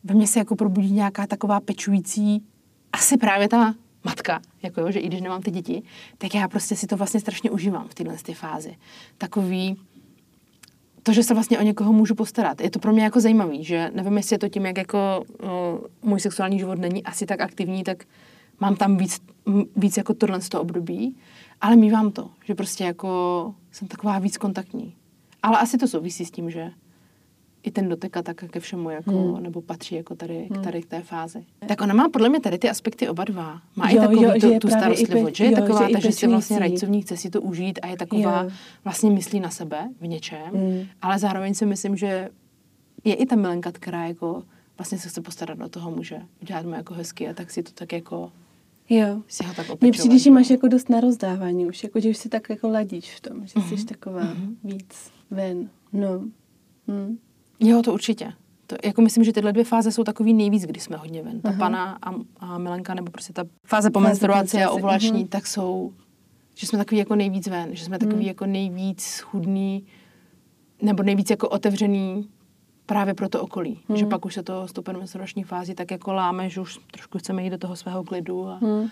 ve mně se jako probudí nějaká taková pečující, asi právě ta matka, jako jo, že i když nemám ty děti, tak já prostě si to vlastně strašně užívám v téhle té fázi. Takový, to, že se vlastně o někoho můžu postarat. Je to pro mě jako zajímavý, že nevím, jestli je to tím, jak jako uh, můj sexuální život není asi tak aktivní, tak mám tam víc, víc jako tohle z toho období, ale mývám to, že prostě jako jsem taková víc kontaktní. Ale asi to souvisí s tím, že i ten dotek a tak ke všemu jako, Hmm. hmm. nebo patří jako tady, hmm. tady k té fázi. Tak ona má podle mě tady ty aspekty oba dva. Má Jo, i takovou jo, tu, tu starostlivost, pe- že je jo, taková že ta, že si vlastně rajcovní chce si to užít a je taková, Jo. vlastně myslí na sebe v něčem, Mm. ale zároveň si myslím, že je i ta milenka, která jako vlastně se chce postarat o toho muže, udělat mu jako hezky a tak si to tak jako Jo. si ho tak Mně přijde, že no. máš jako dost na rozdávání už, jako že už si tak jako ladíš v tom, že jsi Mhm. taková Mhm. víc ven. No. Hm. Jo, to určitě. To, jako myslím, že tyhle dvě fáze jsou takový nejvíc, kdy jsme hodně ven. Ta Aha. pana a, a milenka, nebo prostě ta fáze po menstruaci a ovulační, mhm. tak jsou, že jsme takový jako nejvíc ven, že jsme takový Mhm. jako nejvíc schudný, nebo nejvíc jako otevřený právě pro to okolí. Mhm. Že pak už se to s tou menstruační fází tak jako láme, že už trošku chceme jít do toho svého klidu a, Hm.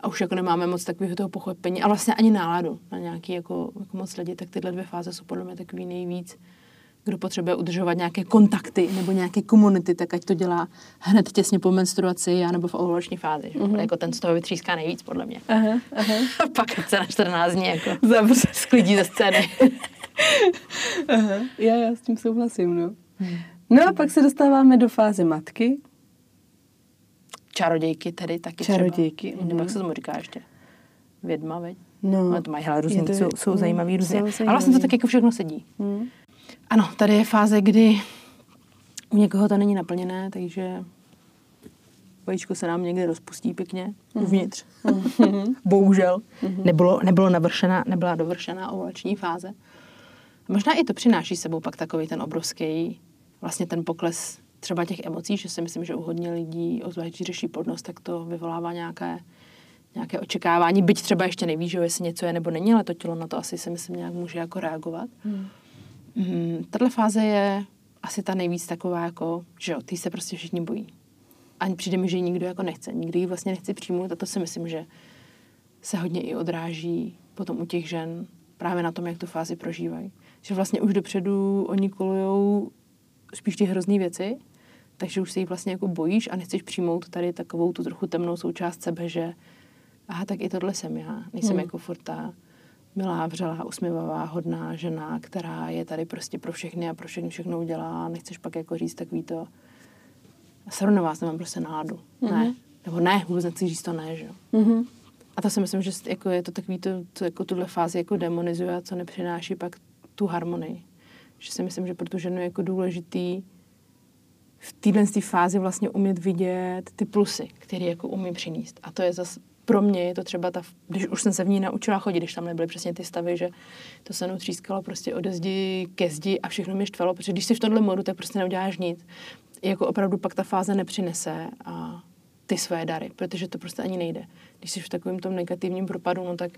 a už jako nemáme moc takového toho pochopení a vlastně ani náladu na nějaký jako, jako moc lidi, tak tyhle dvě fáze jsou podle mě takový nejvíc, kdo potřebuje udržovat nějaké kontakty nebo nějaké komunity, tak ať to dělá hned těsně po menstruaci a nebo v ovulační fázi. Že? Mhm. Mm-hmm. Jako ten z toho vytříská nejvíc, podle mě. Aha, aha. [LAUGHS] A pak se na 14 dní jako Zavře. sklidí ze scény. [LAUGHS] Aha. Já, já s tím souhlasím, no. No a pak se dostáváme do fáze matky. Čarodějky tedy taky Čarodějky, třeba. mhm. Nebo jak se tomu říká ještě? Vědma, veď? No. Ale to mají hele, různý, to- jsou, jsou mm, zajímavý různě. jsou A vlastně to tak jako všechno sedí. Hm. Ano, tady je fáze, kdy u někoho to není naplněné, takže vajíčko se nám někde rozpustí pěkně uvnitř. [LAUGHS] Bohužel. Nebylo, nebylo navršená, nebyla dovršená ovulační fáze. Možná i to přináší s sebou pak takový ten obrovský, vlastně ten pokles třeba těch emocí, že si myslím, že u hodně lidí, obzvlášť když řeší plodnost, tak to vyvolává nějaké, nějaké očekávání, byť třeba ještě nevíš, že jestli něco je nebo není, ale to tělo na to asi si myslím nějak může jako reagovat. Hmm. Mm, tato fáze je asi ta nejvíc taková, jako, že jo, ty se prostě všichni bojí. Ani přijde mi, že ji nikdo jako nechce. Nikdo ji vlastně nechce přijmout a to si myslím, že se hodně i odráží potom u těch žen právě na tom, jak tu fázi prožívají. Že vlastně už dopředu oni kolujou spíš ty hrozný věci, takže už se jí vlastně jako bojíš a nechceš přijmout tady takovou tu trochu temnou součást sebe, že aha, tak i tohle jsem já. Nejsem hmm. jako furt ta milá, vřelá, usměvavá, hodná žena, která je tady prostě pro všechny a pro všechny všechno udělá. Nechceš pak jako říct takový to, seru na vás nemám prostě náladu. Mm-hmm. Ne. Nebo ne, vůbec nechci říct to ne, že jo. Mm-hmm. A to si myslím, že jako je to takový, to, to jako tuhle fázi jako demonizuje a co nepřináší pak tu harmonii. Že si myslím, že pro tu ženu je jako důležitý v téhle fázi vlastně umět vidět ty plusy, které jako umí přinést. A to je zase pro mě je to třeba ta, když už jsem se v ní naučila chodit, když tam nebyly přesně ty stavy, že to se mnou třískalo prostě ode zdi ke zdi a všechno mě štvalo, protože když jsi v tomhle modu, tak prostě neuděláš nic. Jako opravdu pak ta fáze nepřinese a ty své dary, protože to prostě ani nejde. Když jsi v takovém tom negativním propadu, no tak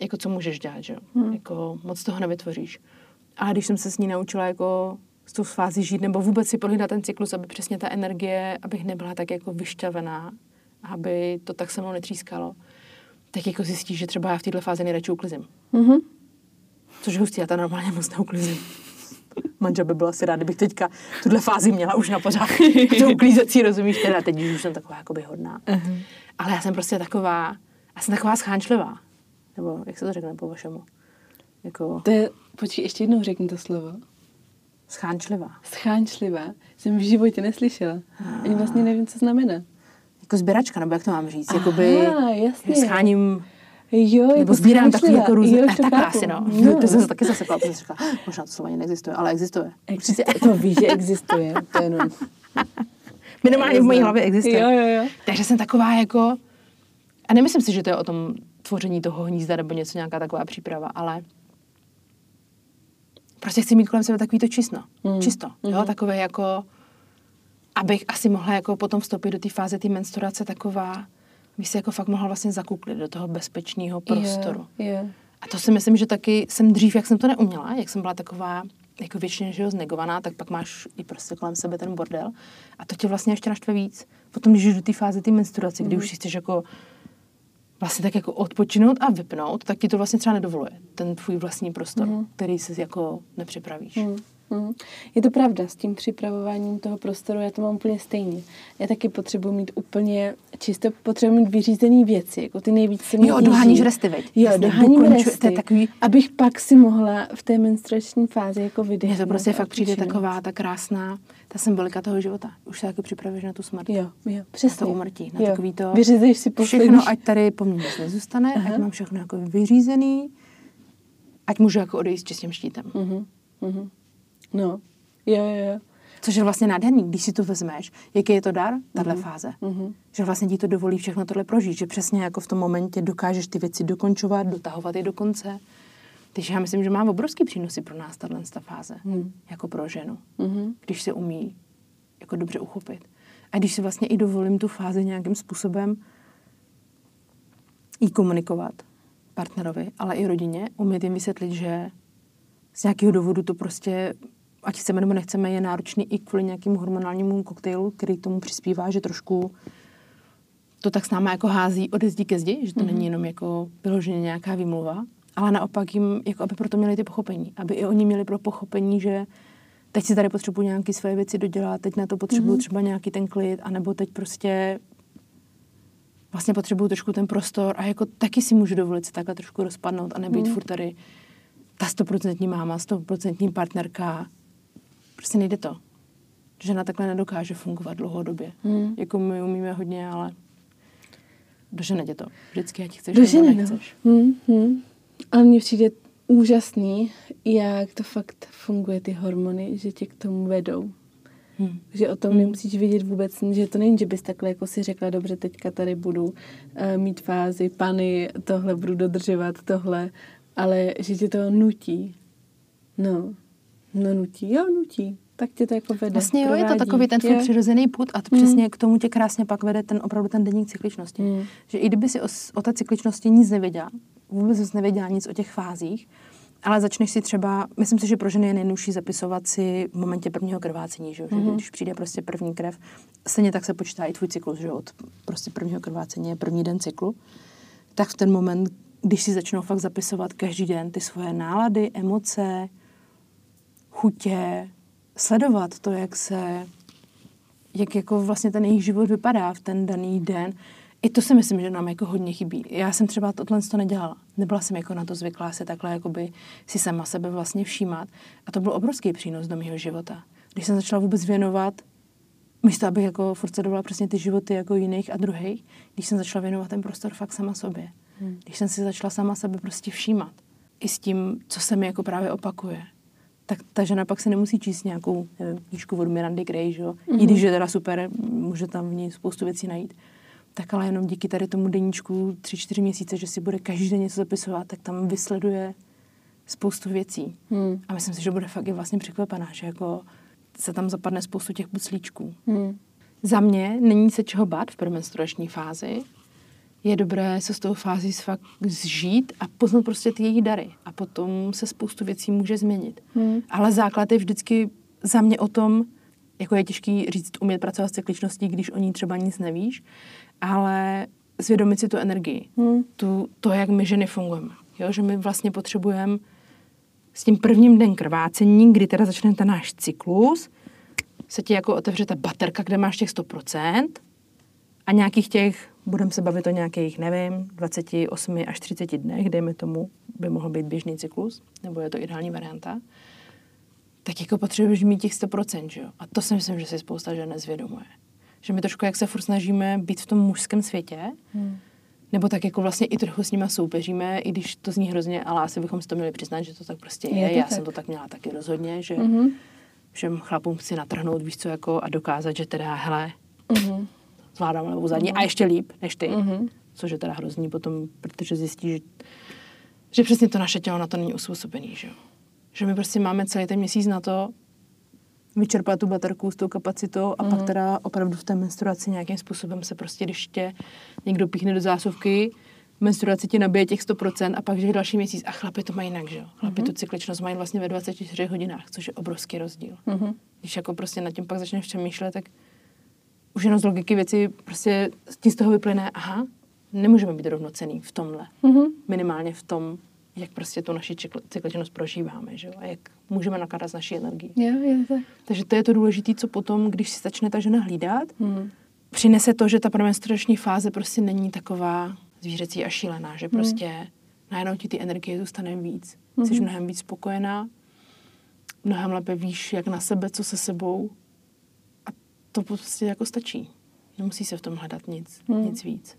jako co můžeš dělat, že jo? Hmm. Jako moc toho nevytvoříš. A když jsem se s ní naučila jako s tou fázi žít, nebo vůbec si prohlídat ten cyklus, aby přesně ta energie, abych nebyla tak jako vyšťavená, aby to tak se mnou netřískalo, tak jako zjistíš, že třeba já v této fázi nejradši uklizím. Mm-hmm. Což je hustý, já to normálně moc neuklizím. [LAUGHS] Manžel by byl asi rád, kdybych teďka tuhle fázi měla už na pořád. [LAUGHS] to uklízecí, rozumíš, teda teď už jsem taková jakoby hodná. Uh-huh. Ale já jsem prostě taková, já jsem taková schánčlivá. Nebo jak se to řekne po vašemu? Jako... To je, počkej, ještě jednou řekni to slovo. Schánčlivá. Schánčlivá. Jsem v životě neslyšela. Ani vlastně nevím, co znamená jako sběračka, nebo jak to mám říct, Aha, jakoby jasně. scháním Jo, nebo jako sbírám takový jako různé, jo, tak asi no. no. To jsem se taky zasekla, protože jsem říkala, možná to slovo ani neexistuje, ale existuje. Určitě. To víš, že existuje, to je jenom... [LAUGHS] Minimálně v mojí hlavě existuje. Jo, jo, jo. Takže jsem taková jako, a nemyslím si, že to je o tom tvoření toho hnízda nebo něco, nějaká taková příprava, ale prostě chci mít kolem sebe takový to čisto. Mm. Čisto, jo, mm. takové jako abych asi mohla jako potom vstoupit do té fáze té menstruace taková, bych si jako fakt mohla vlastně zakuklit do toho bezpečného prostoru. Yeah, yeah. A to si myslím, že taky jsem dřív, jak jsem to neuměla, jak jsem byla taková jako většině že znegovaná, tak pak máš i prostě kolem sebe ten bordel. A to tě vlastně ještě naštve víc. Potom, když jsi do té fáze té menstruace, mm. kdy už si chceš jako vlastně tak jako odpočinout a vypnout, tak ti to vlastně třeba nedovoluje, ten tvůj vlastní prostor, mm. který si jako nepřipravíš. Mm. Mm. Je to pravda, s tím připravováním toho prostoru já to mám úplně stejně. Já taky potřebuji mít úplně čisto, potřebuji mít vyřízený věci, jako ty nejvíc se Jo, doháníš resty, veď? Jo, Jasně, doháním resty, takový... abych pak si mohla v té menstruační fázi jako vydechnout. Mně to prostě fakt přijde taková ta krásná, ta symbolika toho života. Už se taky připravuješ na tu smrt. Jo, jo, přesně. Na to umrtí, na jo. takový to... Vyřízeš si poslední. Všechno, ať tady po mně nic nezůstane, Aha. ať mám všechno jako vyřízený, ať můžu jako odejít s čistým štítem. Uh-huh. Uh-huh. No, jo, jo, jo. Což je vlastně nádherný, když si to vezmeš. Jaký je to dar, tahle mm-hmm. fáze? Mm-hmm. Že vlastně ti to dovolí všechno tohle prožít. Že přesně jako v tom momentě dokážeš ty věci dokončovat, dotahovat je do konce. Takže já myslím, že má obrovský přínosy pro nás tahle fáze. Mm. Jako pro ženu. Mm-hmm. Když se umí jako dobře uchopit. A když si vlastně i dovolím tu fázi nějakým způsobem jí komunikovat partnerovi, ale i rodině, umět jim vysvětlit, že z nějakého důvodu to prostě, ať chceme nebo nechceme, je náročný i kvůli nějakému hormonálnímu koktejlu, který tomu přispívá, že trošku to tak s náma jako hází ode zdi ke zdi, že to mm-hmm. není jenom jako vyloženě nějaká výmluva, ale naopak jim, jako aby proto měli ty pochopení, aby i oni měli pro pochopení, že teď si tady potřebuji nějaké své věci dodělat, teď na to potřebuji mm-hmm. třeba nějaký ten klid, anebo teď prostě vlastně potřebuju trošku ten prostor a jako taky si můžu dovolit se takhle trošku rozpadnout a nebýt mm. furt tady ta stoprocentní máma, stoprocentní partnerka, prostě nejde to. Žena takhle nedokáže fungovat dlouhodobě. Hmm. Jako my umíme hodně, ale dožene tě to. Vždycky, ať chceš dožene, nebo nechceš. No. Hmm, hmm. Ale mně přijde úžasný, jak to fakt funguje, ty hormony, že tě k tomu vedou. Hmm. Že o tom hmm. nemusíš vědět vůbec, že to není, že bys takhle jako si řekla, dobře, teďka tady budu uh, mít fázi, pany, tohle budu dodržovat, tohle ale že tě to nutí. No, no nutí, jo, nutí. tak tě to jako vede. Vlastně jo, je to takový ten tvůj přirozený put a to přesně k tomu tě krásně pak vede ten opravdu ten denník cykličnosti. Mm. Že i kdyby si o, o té cykličnosti nic nevěděla, vůbec jsi nevěděla nic o těch fázích, ale začneš si třeba, myslím si, že pro ženy je nejjednodušší zapisovat si v momentě prvního krvácení, že, jo? že Mhm. když přijde prostě první krev, stejně tak se počítá i tvůj cyklus, že od prostě prvního krvácení je první den cyklu, tak v ten moment, když si začnou fakt zapisovat každý den ty svoje nálady, emoce, chutě, sledovat to, jak se, jak jako vlastně ten jejich život vypadá v ten daný den. I to si myslím, že nám jako hodně chybí. Já jsem třeba tohle to nedělala. Nebyla jsem jako na to zvyklá se takhle jakoby si sama sebe vlastně všímat. A to byl obrovský přínos do mého života. Když jsem začala vůbec věnovat, místo abych jako furt sledovala přesně ty životy jako jiných a druhých, když jsem začala věnovat ten prostor fakt sama sobě. Hmm. Když jsem si začala sama sebe prostě všímat. I s tím, co se mi jako právě opakuje. Tak ta žena pak se nemusí číst nějakou nevím, knížku od Mirandy Gray, že? jo? I když je teda super, může tam v ní spoustu věcí najít. Tak ale jenom díky tady tomu deníčku tři, čtyři měsíce, že si bude každý den něco zapisovat, tak tam vysleduje spoustu věcí. Hmm. A myslím si, že bude fakt i vlastně překvapená, že jako se tam zapadne spoustu těch buclíčků. Hmm. Za mě není se čeho bát v premenstruační fázi. Je dobré se s tou fází fakt zžít a poznat prostě ty její dary. A potom se spoustu věcí může změnit. Hmm. Ale základ je vždycky za mě o tom, jako je těžký říct, umět pracovat s cykličností, když o ní třeba nic nevíš, ale zvědomit si tu energii, Hmm. tu, to, jak my ženy fungujeme. Jo? Že my vlastně potřebujeme s tím prvním dnem krvácení, kdy teda začne ten náš cyklus, se ti jako otevře ta baterka, kde máš těch 100% a nějakých těch, budeme se bavit o nějakých, nevím, 28 až 30 dnech, dejme tomu, by mohl být běžný cyklus, nebo je to ideální varianta, tak jako potřebuješ mít těch 100%, že jo? A to si myslím, že si spousta žen nezvědomuje. Že my trošku, jak se furt snažíme být v tom mužském světě, Hmm. nebo tak jako vlastně i trochu s nima soupeříme, i když to zní hrozně, ale asi bychom si to měli přiznat, že to tak prostě je. Je Já tak. jsem to tak měla taky rozhodně, že Mhm. všem chlapům chci natrhnout, víš co, jako a dokázat, že teda, hele, Mhm. Zvládám levou zadní a ještě líp než ty. Mhm. Což je teda hrozný potom, protože zjistí, že, že přesně to naše tělo na to není uspůsobený, že jo. Že my prostě máme celý ten měsíc na to vyčerpat tu baterku s tou kapacitou a mm. pak teda opravdu v té menstruaci nějakým způsobem se prostě, když tě někdo píchne do zásuvky, menstruaci ti nabije těch 100% a pak že další měsíc. A chlapi to mají jinak, že jo. Chlapi tu cykličnost mají vlastně ve 24 hodinách, což je obrovský rozdíl. Mhm. Když jako prostě nad tím pak začneš přemýšlet, tak už jenom z logiky věci prostě ti z toho vyplyne, aha, nemůžeme být rovnocený v tomhle. Mhm. Minimálně v tom, jak prostě tu naši cykl- cykličnost prožíváme, že jo? A jak můžeme nakládat s naší energií. Jo, je tak. Takže to je to důležité, co potom, když si začne ta žena hlídat, Hmm. přinese to, že ta premenstruační fáze prostě není taková zvířecí a šílená, že prostě najednou ti ty energie zůstane víc. Jsi mnohem víc spokojená, mnohem lépe víš, jak na sebe, co se sebou to prostě jako stačí. Nemusí se v tom hledat nic, nic víc.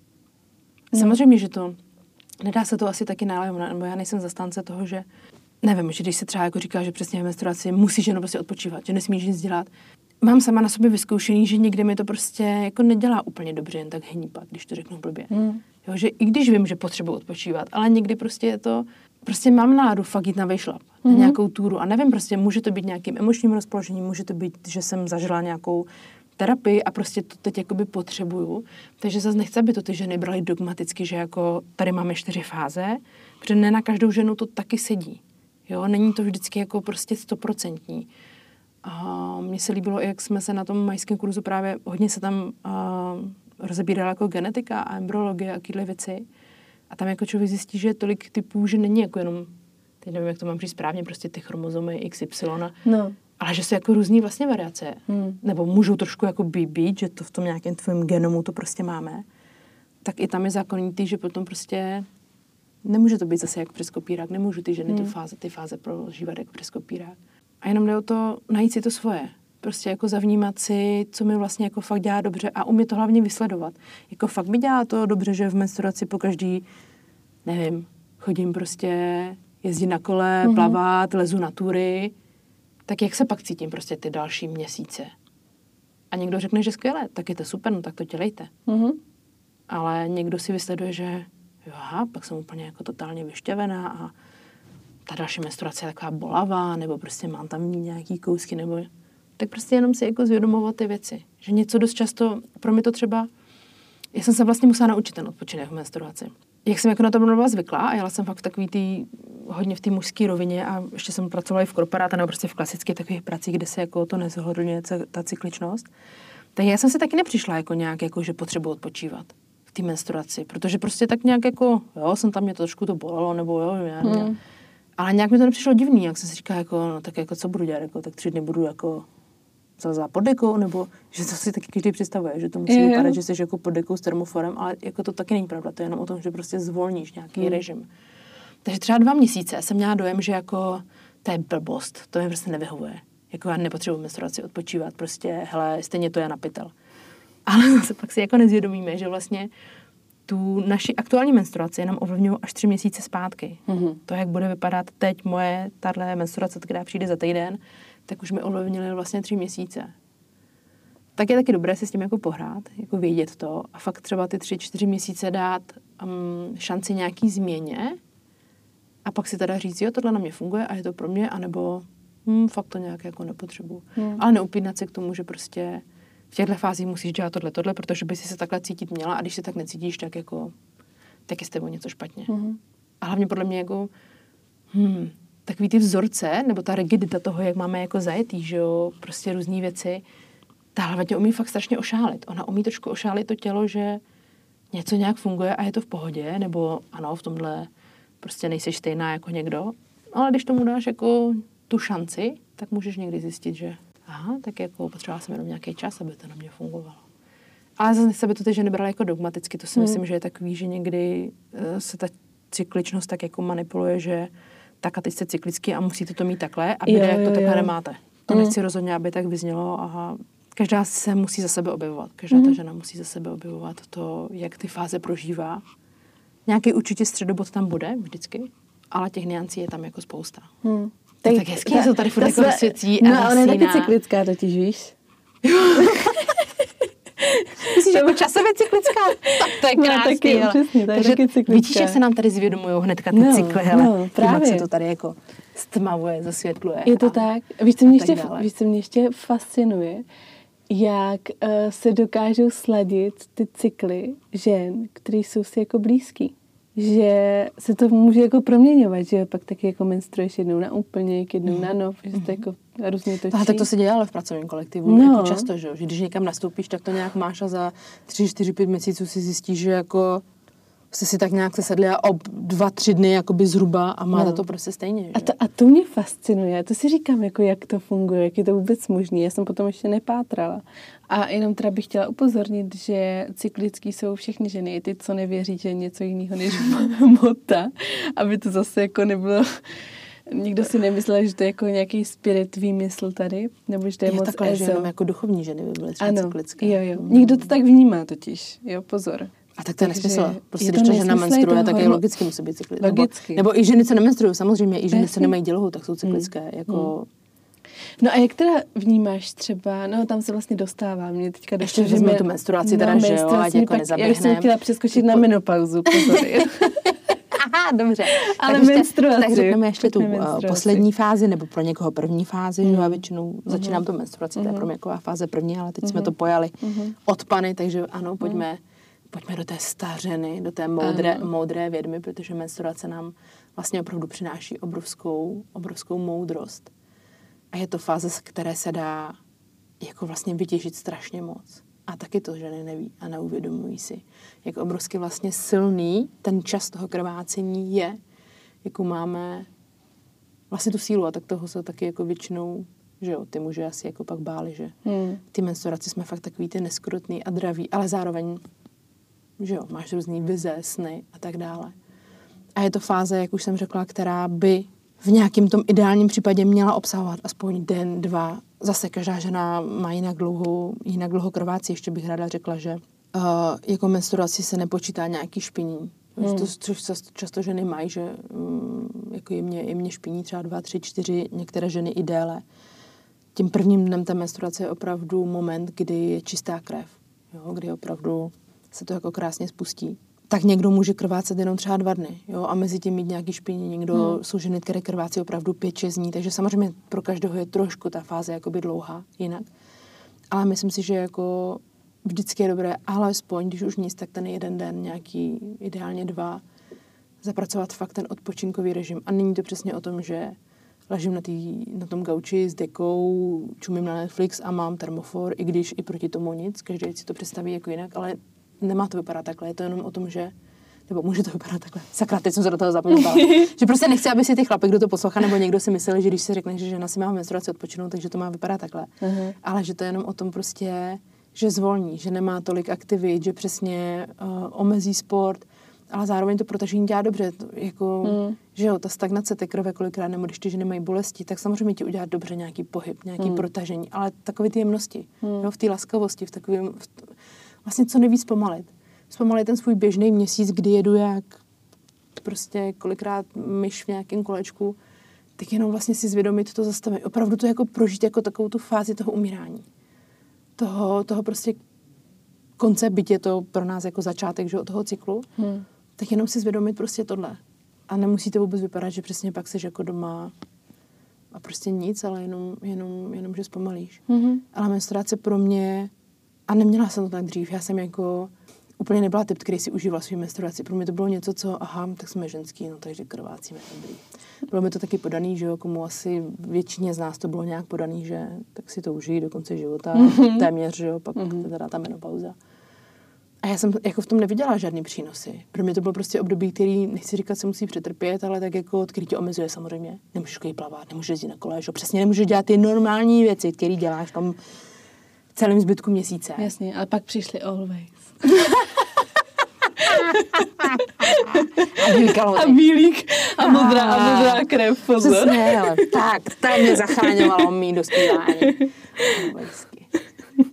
Samozřejmě, že to nedá se to asi taky náležet, nebo já nejsem zastánce toho, že nevím, že když se třeba jako říká, že přesně v menstruaci musíš jenom prostě odpočívat, že nesmíš nic dělat. Mám sama na sobě vyzkoušený, že někde mi to prostě jako nedělá úplně dobře jen tak hnípat, když to řeknu blbě. Hmm. Jo, že i když vím, že potřebuji odpočívat, ale někdy prostě je to, prostě mám náladu fakt jít na vejšlap, mm-hmm. na nějakou túru a nevím, prostě může to být nějakým emočním rozpoložením, může to být, že jsem zažila nějakou terapii a prostě to teď jakoby potřebuju. Takže zase nechci, aby to ty ženy braly dogmaticky, že jako tady máme čtyři fáze, protože ne na každou ženu to taky sedí. Jo, není to vždycky jako prostě stoprocentní. A mně se líbilo, jak jsme se na tom majském kurzu právě, hodně se tam uh, rozebírala jako genetika a embryologie a tyhle věci. A tam jako člověk zjistí, že tolik typů, že není jako jenom, teď nevím, jak to mám říct správně, prostě ty chromozomy XY, No. Ale že jsou jako různý vlastně variace. Hmm. Nebo můžou trošku jako být, být, že to v tom nějakém tvém genomu to prostě máme. Tak i tam je zákonitý, že potom prostě nemůže to být zase jak přes kopírák. Nemůžu ty ženy hmm. tu fáze, ty fáze prožívat jako přes kopírák. A jenom jde o to najít si to svoje. Prostě jako zavnímat si, co mi vlastně jako fakt dělá dobře a umět to hlavně vysledovat. Jako fakt mi dělá to dobře, že v menstruaci po každý, nevím, chodím prostě jezdit na kole, mm-hmm. plavat, lezu na tury. Tak jak se pak cítím prostě ty další měsíce? A někdo řekne, že skvěle, tak je to super, no tak to dělejte. Mhm. Ale někdo si vysleduje, že jo, aha, pak jsem úplně jako totálně vyšťavená a ta další menstruace je taková bolavá, nebo prostě mám tam nějaký kousky, nebo tak prostě jenom si jako zvědomovat ty věci. Že něco dost často, pro mě to třeba, já jsem se vlastně musela naučit ten odpočinek v menstruaci. Jak jsem jako na to byla zvyklá a jela jsem fakt v takový tý, hodně v té mužské rovině a ještě jsem pracovala i v korporátu nebo prostě v klasických takových pracích, kde se jako to nezohodlňuje ta cykličnost. Tak já jsem si taky nepřišla jako nějak, jako, že potřebuji odpočívat v té menstruaci, protože prostě tak nějak jako, jo, jsem tam mě to trošku to bolelo, nebo jo, já, hmm. ale nějak mi to nepřišlo divný, jak jsem si říkala, jako, no, tak jako co budu dělat, jako, tak tři dny budu jako za pod dekou, nebo že to si taky každý představuje, že to musí je, vypadat, že jsi jako pod dekou s termoforem, ale jako to taky není pravda, to je jenom o tom, že prostě zvolníš nějaký hmm. režim. Takže třeba dva měsíce jsem měla dojem, že jako to je blbost, to mi prostě nevyhovuje. Jako já nepotřebuji menstruaci odpočívat, prostě, hele, stejně to je na pytel. [LAUGHS] Ale se pak si jako nezvědomíme, že vlastně tu naši aktuální menstruaci nám ovlivňují až tři měsíce zpátky. Mm-hmm. To, jak bude vypadat teď moje tahle menstruace, která přijde za týden, tak už mi ovlivnily vlastně tři měsíce. Tak je taky dobré si s tím jako pohrát, jako vědět to a fakt třeba ty tři, čtyři měsíce dát um, šanci nějaký změně a pak si teda říct, jo, tohle na mě funguje a je to pro mě, anebo hm, fakt to nějak jako nepotřebuju. Hmm. Ale neupínat se k tomu, že prostě v těchto fázích musíš dělat tohle, tohle, protože by si se takhle cítit měla a když se tak necítíš, tak jako tak je s tebou něco špatně. Hmm. A hlavně podle mě jako hm, takový ty vzorce, nebo ta rigidita toho, jak máme jako zajetý, že jo, prostě různé věci, ta hlava tě umí fakt strašně ošálit. Ona umí trošku ošálit to tělo, že něco nějak funguje a je to v pohodě, nebo ano, v tomhle prostě nejsi stejná jako někdo, ale když tomu dáš jako tu šanci, tak můžeš někdy zjistit, že aha, tak jako potřebovala jsem jenom nějaký čas, aby to na mě fungovalo. Ale zase se by to ty ženy brala jako dogmaticky, to si hmm. myslím, že je takový, že někdy uh, se ta cykličnost tak jako manipuluje, že tak a teď jste cyklicky a musíte to mít takhle a vy jak to takhle nemáte. To mm. nechci rozhodně, aby tak vyznělo. Aha, každá se musí za sebe objevovat. Každá mm. ta žena musí za sebe objevovat to, jak ty fáze prožívá. Nějaký určitě středobod tam bude vždycky, ale těch niancí je tam jako spousta. Mm. Tak, tak hezky ta, to tady furt jako rozsvěcí No, je taky cyklická totiž, víš? [LAUGHS] Myslíš, že jako časově cyklická? Tak to je krásný, no, taky, ale. Přesně, to je taky cyklická. Vidíš, jak se nám tady zvědomují hnedka ty no, cykly, hele. No, právě. se to tady jako stmavuje, zasvětluje. Je to tak. Víš, co mě, ještě, víš, co mě ještě fascinuje? Jak uh, se dokážou sladit ty cykly žen, které jsou si jako blízký že se to může jako proměňovat, že pak taky jako menstruuješ jednou na úplněk, jednou mm. na nov, že to mhm. jako různě točí. Ale tak to se děje ale v pracovním kolektivu no. jako často, že? že když někam nastoupíš, tak to nějak máš a za tři, čtyři, pět měsíců si zjistíš, že jako jste si tak nějak se sedli a ob dva, tři dny jakoby zhruba a máte no. to prostě stejně. Že? A, to, a to mě fascinuje. To si říkám, jako jak to funguje, jak je to vůbec možné. Já jsem potom ještě nepátrala. A jenom teda bych chtěla upozornit, že cyklický jsou všechny ženy, i ty, co nevěří, že je něco jiného než [LAUGHS] mota, aby to zase jako nebylo Nikdo si nemyslel, že to je jako nějaký spirit výmysl tady, nebo že to je jo, moc takhle, že jenom jako duchovní ženy by byly třeba ano, cyklické. Jo, jo. Nikdo to tak vnímá totiž, jo, pozor. A tak to je nesmysl. Prostě když ta žena menstruuje, tak je logicky musí být cyklická. Logicky. Nebo, nebo, i ženy, co nemenstruují, samozřejmě, i ženy, co nemají dělohu, tak jsou cyklické. Hmm. Jako... Hmm. No a jak teda vnímáš třeba, no tam se vlastně dostává, mě teďka došlo, Ještě vezme tu menstruaci teda, že jo, ať jako nezaběhnem. Já jsem chtěla přeskočit na [LAUGHS] menopauzu, pozor. [LAUGHS] Aha, dobře. [LAUGHS] Ale tak menstruaci. Tak řekneme ještě tu [LAUGHS] menstruaci. poslední fázi, nebo pro někoho první fázi, mm. že já většinou mm. začínám tu menstruaci, mm. to je pro mě jako fáze první, ale teď mm. jsme to pojali mm. od pany, takže ano, pojďme mm pojďme do té stařeny, do té moudré, uh. moudré vědmy, protože menstruace nám vlastně opravdu přináší obrovskou, obrovskou moudrost. A je to fáze, z které se dá jako vlastně vytěžit strašně moc. A taky to ženy neví a neuvědomují si, jak obrovsky vlastně silný ten čas toho krvácení je, jako máme vlastně tu sílu a tak toho se taky jako většinou že jo, ty muži asi jako pak báli, že hmm. ty menstruace jsme fakt takový ty neskrutný a draví, ale zároveň že jo, máš různý vize, sny a tak dále. A je to fáze, jak už jsem řekla, která by v nějakém tom ideálním případě měla obsahovat aspoň den, dva. Zase každá žena má jinak dlouhou, jinak dlouho krvácí. Ještě bych ráda řekla, že uh, jako menstruaci se nepočítá nějaký špiní. Hmm. To, což často, často ženy mají, že um, jako jemně, jemně špiní třeba dva, tři, čtyři, některé ženy i déle. Tím prvním dnem té menstruace je opravdu moment, kdy je čistá krev. Jo, kdy opravdu se to jako krásně spustí. Tak někdo může krvácet jenom třeba dva dny, jo, a mezi tím mít nějaký špíně. Někdo hmm. jsou ženy, které krvácí opravdu pět, šest dní, takže samozřejmě pro každého je trošku ta fáze jakoby dlouhá jinak. Ale myslím si, že jako vždycky je dobré, alespoň, když už nic, tak ten jeden den, nějaký ideálně dva, zapracovat fakt ten odpočinkový režim. A není to přesně o tom, že ležím na, tý, na tom gauči s dekou, čumím na Netflix a mám termofor, i když i proti tomu nic, každý si to představí jako jinak, ale nemá to vypadat takhle, je to jenom o tom, že nebo může to vypadat takhle. Sakra, teď jsem se do toho zapomněla. [LAUGHS] že prostě nechci, aby si ty chlapy, kdo to poslouchá, nebo někdo si myslel, že když se řekne, že žena si má menstruaci odpočinout, takže to má vypadat takhle. Uh-huh. Ale že to je jenom o tom prostě, že zvolní, že nemá tolik aktivit, že přesně uh, omezí sport, ale zároveň to protažení dělá dobře. To, jako, mm. že jo, ta stagnace té krve kolikrát, nebo když ty ženy mají bolesti, tak samozřejmě ti udělá dobře nějaký pohyb, nějaký mm. protažení, ale takové ty jemnosti, mm. jo, v té laskavosti, v takovém, v, vlastně co nejvíc zpomalit. Zpomalit ten svůj běžný měsíc, kdy jedu jak prostě kolikrát myš v nějakém kolečku, tak jenom vlastně si zvědomit to zastavení. Opravdu to jako prožít jako takovou tu fázi toho umírání. Toho, toho prostě konce, byť je to pro nás jako začátek že, toho cyklu, hmm. tak jenom si zvědomit prostě tohle. A nemusí to vůbec vypadat, že přesně pak seš jako doma a prostě nic, ale jenom, jenom, jenom že zpomalíš. Mm-hmm. Ale menstruace pro mě, a neměla jsem to tak dřív, já jsem jako úplně nebyla typ, který si užíval svou menstruaci. Pro mě to bylo něco, co, aha, tak jsme ženský, no takže krvácíme, dobrý. Bylo mi to taky podaný, že jo, komu asi většině z nás to bylo nějak podaný, že tak si to užijí do konce života, mm-hmm. téměř, že jo, pak mm-hmm. teda ta menopauza. A já jsem jako v tom neviděla žádný přínosy. Pro mě to bylo prostě období, který, nechci říkat, se musí přetrpět, ale tak jako, který tě omezuje samozřejmě. Nemůžeš plavat, nemůžeš jezdit na kole, že? přesně nemůžeš dělat ty normální věci, které děláš tam celém zbytku měsíce. Jasně, ale pak přišli always. a bílý A bílík a modrá, a modrá krev, pozor. Přesně, tak, tam mě zachráňovalo mý dospívání. [LAUGHS]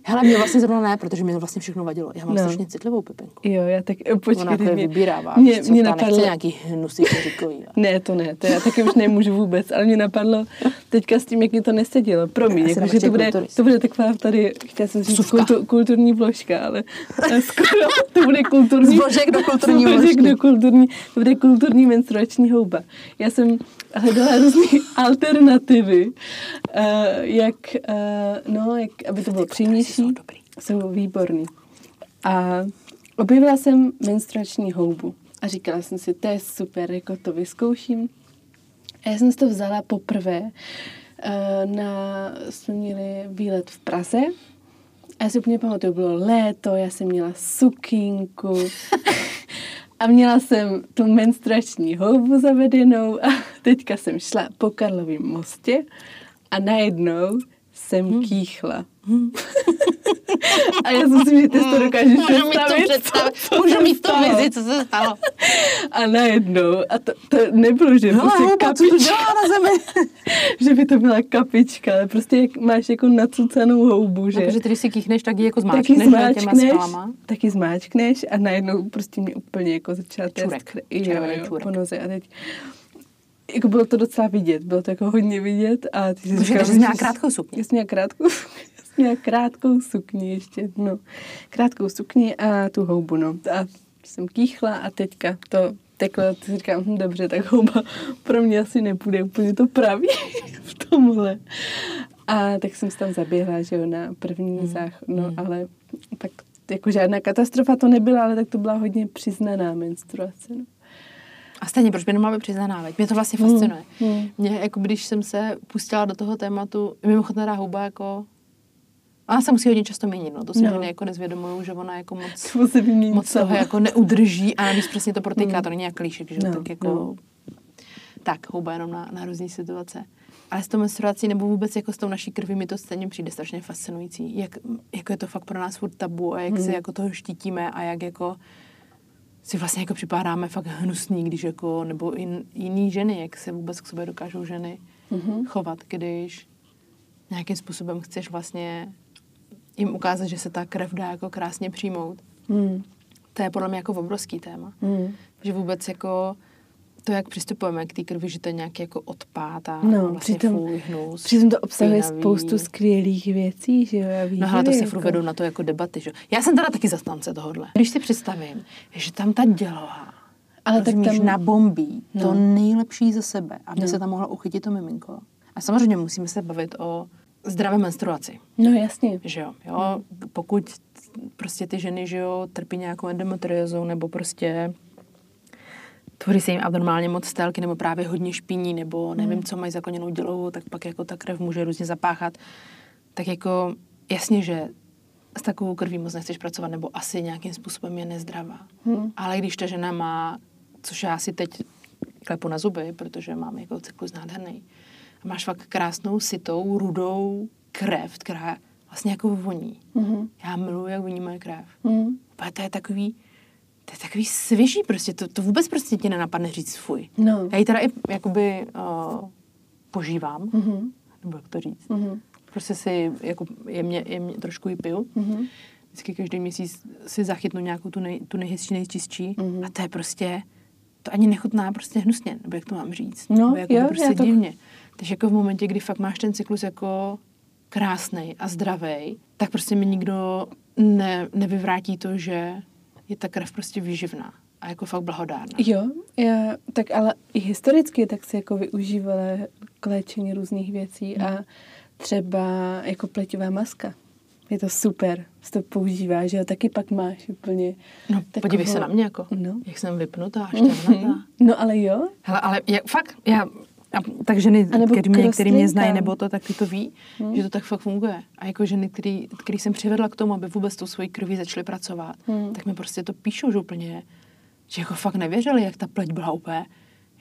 Hele, mě vlastně zrovna ne, protože mi to vlastně všechno vadilo. Já mám no. strašně citlivou pepenku. Jo, já tak, eh, počkej. Ona mě, vybírává. Mě, mě napadlo... nějaký hnusy říkový. ne, to ne, to já taky už nemůžu vůbec, ale mě napadlo teďka s tím, jak mi to nesedělo. Promiň, jako, že to bude, to bude taková tady, chtěla jsem říct kultu, kulturní vložka, ale, skoro to bude kulturní. Zbožek do kulturní vložky. do kulturní, to bude kulturní menstruační houba. Já jsem hledala různé [LAUGHS] alternativy, uh, jak, uh, no, jak, aby to bylo přímější. Jsou, dobrý. jsou výborný. A objevila jsem menstruační houbu a říkala jsem si, to je super, jako to vyzkouším. A já jsem si to vzala poprvé. Uh, na, jsme měli výlet v Praze a já si úplně pamatuju, bylo léto, já jsem měla sukínku [LAUGHS] a měla jsem tu menstruační houbu zavedenou a teďka jsem šla po Karlovém mostě a najednou jsem hmm. kýchla. Hmm. a já si myslím, že ty to dokážeš Můžu představit. To představit. Co, Můžu mít to vizi, co se stalo. a najednou, a to, to nebylo, že Hele, prostě houba, kapička. Co dělá na zemi? [LAUGHS] že by to byla kapička, ale prostě jak máš jako nacucanou houbu, že? Takže když si kýchneš, tak ji jako zmáčkneš, taky zmáčkneš, taky zmáčkneš a najednou prostě mě úplně jako začala čurek, jo, jo, čurek. po noze a teď jako bylo to docela vidět, bylo to jako hodně vidět a ty si říkala, že jsi měla krátkou sukni. Jsi měla krátkou, jsi měla krátkou sukni ještě, no. Krátkou sukni a tu houbu, no. A jsem kýchla a teďka to teklo, ty si říkám, hm, dobře, tak houba [LAUGHS] pro mě asi nepůjde úplně to pravý [LAUGHS] v tomhle. A tak jsem se tam zaběhla, že jo, na první mm. zách, no, mm. ale tak jako žádná katastrofa to nebyla, ale tak to byla hodně přiznaná menstruace, no. A stejně, proč by nemohla být přiznaná, veď? Mě to vlastně hmm, fascinuje. Mm, mm. Mě, jako když jsem se pustila do toho tématu, mimochodem teda houba jako Ona se musí hodně často měnit, no. to si no. jako nezvědomují, že ona jako moc, moc toho jako neudrží a navíc přesně to protýká, mm. to není jak klíšek, že no, tak jako... No. Tak, houba jenom na, na různé situace. Ale s tou menstruací nebo vůbec jako s tou naší krví mi to stejně přijde strašně fascinující. Jak, jako je to fakt pro nás furt tabu a jak mm. se jako toho štítíme a jak jako si vlastně jako připadáme fakt hnusný, když jako, nebo i jiný ženy, jak se vůbec k sobě dokážou ženy mm-hmm. chovat, když nějakým způsobem chceš vlastně jim ukázat, že se ta krev dá jako krásně přijmout. Mm. To je podle mě jako obrovský téma. Mm. Že vůbec jako to, jak přistupujeme k té krvi, že to je nějaký jako odpad a No, vlastně přitom- fuj, hnus. Přitom to obsahuje špinavý. spoustu skvělých věcí, že jo? a No hele, to se jako. vedou na to jako debaty, že? jo. Já jsem teda taky zastánce tohohle. Když si představím, že tam ta děloha Ale tak tam- nabombí No. to nejlepší ze sebe, aby No. se tam mohlo uchytit to miminko. A samozřejmě musíme se bavit o zdravé menstruaci. No jasně. Že jo, jo, pokud prostě ty ženy, že jo, trpí nějakou endometriózou nebo prostě tvoří se jim abnormálně moc stélky nebo právě hodně špiní nebo nevím, co mají zakloněnou dělohu, tak pak jako ta krev může různě zapáchat. Tak jako jasně, že s takovou krví moc nechceš pracovat nebo asi nějakým způsobem je nezdravá. Hmm. Ale když ta žena má, což já si teď klepu na zuby, protože mám jako cyklus nádherný, a máš fakt krásnou, sitou, rudou krev, která vlastně jako voní. Mhm. Já miluji, jak voní moje krev. Mhm. A to je takový, to je takový svěží prostě, to, to vůbec prostě ti nenapadne říct fuj. No. Já ji teda i jakoby uh, požívám, Mhm. nebo jak to říct. Mhm. Prostě si jako jemně, jemně trošku ji piju. Mhm. Vždycky každý měsíc si zachytnu nějakou tu, nej, tu nejhezčí, nejčistší. Mhm. A to je prostě, to ani nechutná prostě hnusně, nebo jak to mám říct. No, nebo jako jo, prostě já to- divně. Takže jako v momentě, kdy fakt máš ten cyklus jako krásný a zdravý, tak prostě mi nikdo ne, nevyvrátí to, že je ta krev prostě výživná a jako fakt blahodárná. Jo, já, tak ale i historicky tak se jako využívala k léčení různých věcí a třeba jako pleťová maska. Je to super, se to používá, že jo, taky pak máš úplně No, takovou- podívej se na mě, jako, No. jak jsem vypnutá, [LAUGHS] šťavnatá. No ale jo, Hele, ale jak, fakt, já, a, tak ženy, který mě, který mě znají, nebo to, tak ty to ví, Hmm. že to tak fakt funguje. A jako ženy, který, který jsem přivedla k tomu, aby vůbec tou svojí krví začaly pracovat, Hmm. tak mi prostě to píšou, že úplně, že jako fakt nevěřili, jak ta pleť byla úplně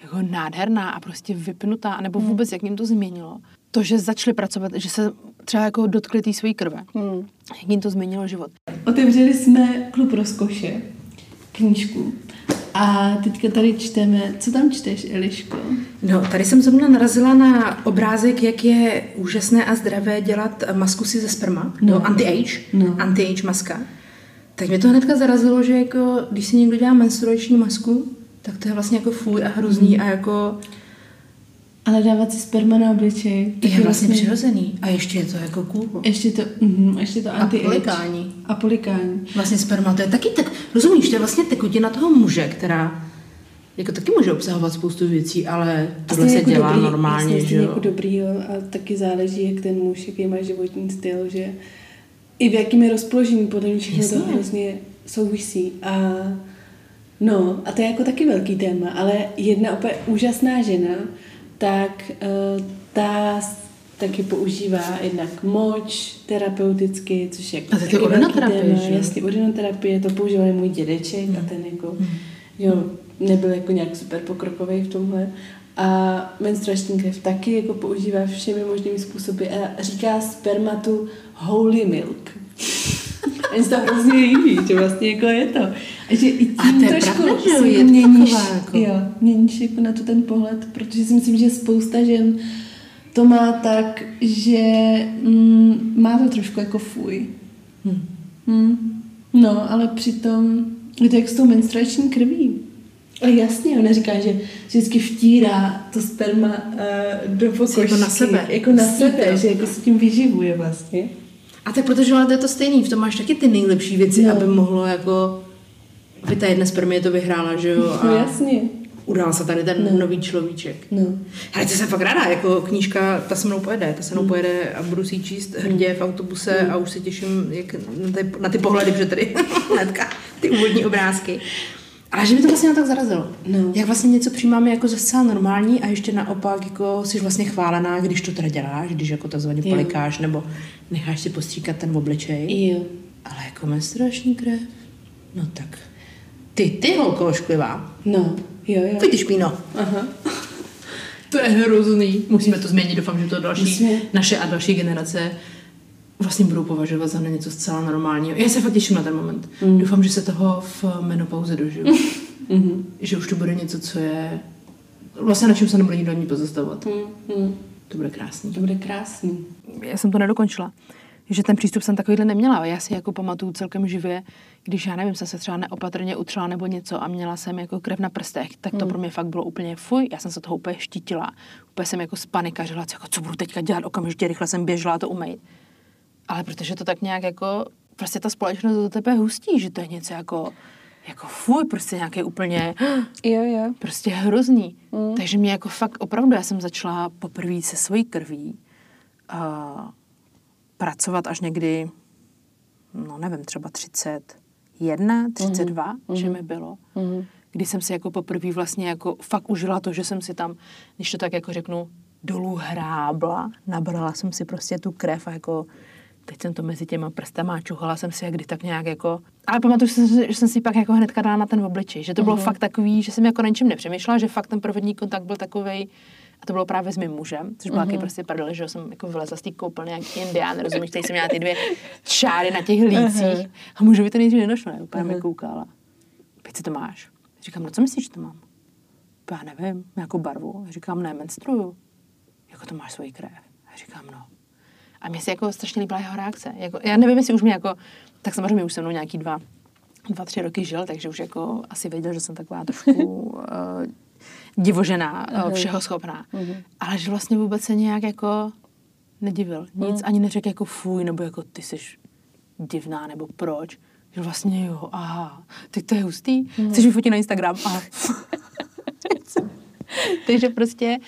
jako nádherná a prostě vypnutá, nebo Hmm. vůbec jak jim to změnilo. To, že začali pracovat, že se třeba jako dotkli té své krve, hmm. jak jim to změnilo život. Otevřeli jsme klub rozkoše, knížku. A teďka tady čteme, co tam čteš, Eliško? No, tady jsem zrovna narazila na obrázek, jak je úžasné a zdravé dělat masku si ze sperma, No. no. anti-age, No. anti-age maska. Tak mě to hnedka zarazilo, že jako, když si někdo dělá menstruační masku, tak to je vlastně jako fuj a hrozný a jako Ale dávat si sperma na obličej. je vlastně přirozený. A ještě je to jako cool. Ještě to, mhm, ještě to anti polikání. A polikání. Vlastně sperma, to je taky tak, rozumíš, to je vlastně tekutina toho muže, která jako taky může obsahovat spoustu věcí, ale tohle se jako dělá dobrý, normálně, vlastně že jako jo. dobrý, jo. A taky záleží, jak ten muž, jaký má životní styl, že i v jakým je rozpoložení, podle mě všechno to hrozně souvisí. A no, a to je jako taky velký téma, ale jedna úplně úžasná žena, tak uh, ta taky používá jednak moč terapeuticky, což je jako A to je urinoterapie, že jasně, urinoterapie, to používal i můj dědeček a ten jako, jo, nebyl jako nějak super pokrokový v tomhle. A menstruační krev taky jako používá všemi možnými způsoby a říká spermatu holy milk. Se to hrozně líbí, že vlastně jako je to. A že i tím A to je trošku pravda, si měníš, jako- jo, měníš jako na to ten pohled, protože si myslím, že spousta žen to má tak, že mm, má to trošku jako fuj. Hm. Hmm. No, ale přitom je to jak s tou menstruační krví. A jasně, ona říká, že vždycky vtírá to sperma uh, do pokožky. jako na sebe. Jako na sebe, že jako se tím vyživuje vlastně. A tak protože ale to je to stejný, v tom máš taky ty nejlepší věci, No. no. aby mohlo jako, aby ta jedna spermie to vyhrála, že jo, No a jasně. udál se tady ten No. no. nový človíček. No. Ale to jsem fakt ráda, jako knížka, ta se mnou pojede, ta se mnou pojede a budu si ji číst hrdě v autobuse a už se těším jak na, ty, na ty pohledy, protože tady [LAUGHS] hnedka ty úvodní obrázky. Ale že mi to vlastně tak zarazilo. No. Jak vlastně něco přijímáme jako ze zcela normální a ještě naopak jako jsi vlastně chválená, když to teda děláš, když jako takzvaně polikáš nebo necháš si postříkat ten obličej. Jo. Ale jako menstruační krev? No tak. Ty, ty holko ošklivá. No, jo, jo. Pojď ty špíno. Aha. [LAUGHS] To je hrozný. Musíme to změnit, doufám, že to další, Musíme. naše a další generace vlastně budou považovat za něco zcela normálního. Já se fakt těším na ten moment. Mm. Doufám, že se toho v menopauze dožiju. [LAUGHS] Mhm. že už to bude něco, co je vlastně na čem se nebude nikdo ani pozastavovat. Mm, mm. To bude krásný. To bude krásný. já jsem to nedokončila. že ten přístup jsem takovýhle neměla. Já si jako pamatuju celkem živě, když já nevím, jsem se třeba neopatrně utřela nebo něco a měla jsem jako krev na prstech, tak to Hmm. pro mě fakt bylo úplně fuj. Já jsem se toho úplně štítila. Úplně jsem jako spanikařila, jako co budu teďka dělat, okamžitě rychle jsem běžela to umýt. Ale protože to tak nějak jako, prostě ta společnost do tebe hustí, že to je něco jako, jako fuj, prostě nějaké úplně, [GASPS] Jo, jo. prostě hrozný. Mm. Takže mě jako fakt opravdu, já jsem začala poprvé se svojí krví uh, pracovat až někdy, no nevím, třeba 31, 32, mm. že mi bylo. Mhm. Kdy jsem si jako poprvé vlastně jako fakt užila to, že jsem si tam, když to tak jako řeknu, dolů hrábla, nabrala jsem si prostě tu krev a jako teď jsem to mezi těma prstama a čuchala jsem si jak kdy tak nějak jako... Ale pamatuju, že jsem, si- že jsem si pak jako hnedka dala na ten obličej, že to bylo fakt takový, že jsem jako na ničem nepřemýšlela, že fakt ten první kontakt byl takovej, a to bylo právě s mým mužem, což byl mm-hmm. prostě prdel, že jsem jako vylezla z té koupelny jak indián, rozumíš, tady jsem měla ty dvě čáry na těch lících a mužovi to nejdřív nedošlo, ne? úplně mi koukala. Teď si to máš. Říkám, no co myslíš, že to mám? Já nevím, nějakou barvu. Říkám, ne, menstruju. Jako to máš svoji krev. Říkám, no. A mně se jako strašně líbila jeho reakce. Jako, já nevím, jestli už mě jako, tak samozřejmě už se mnou nějaký dva, dva, tři roky žil, takže už jako asi věděl, že jsem taková trošku uh, [LAUGHS] divožená, uh, všeho schopná. Ale že vlastně vůbec se nějak jako nedivil. Nic ani neřekl jako fuj, nebo jako ty jsi divná, nebo proč. Že vlastně jo, aha, teď to je hustý. Chceš vyfotit na Instagram? Aha. [LAUGHS] [LAUGHS] Takže prostě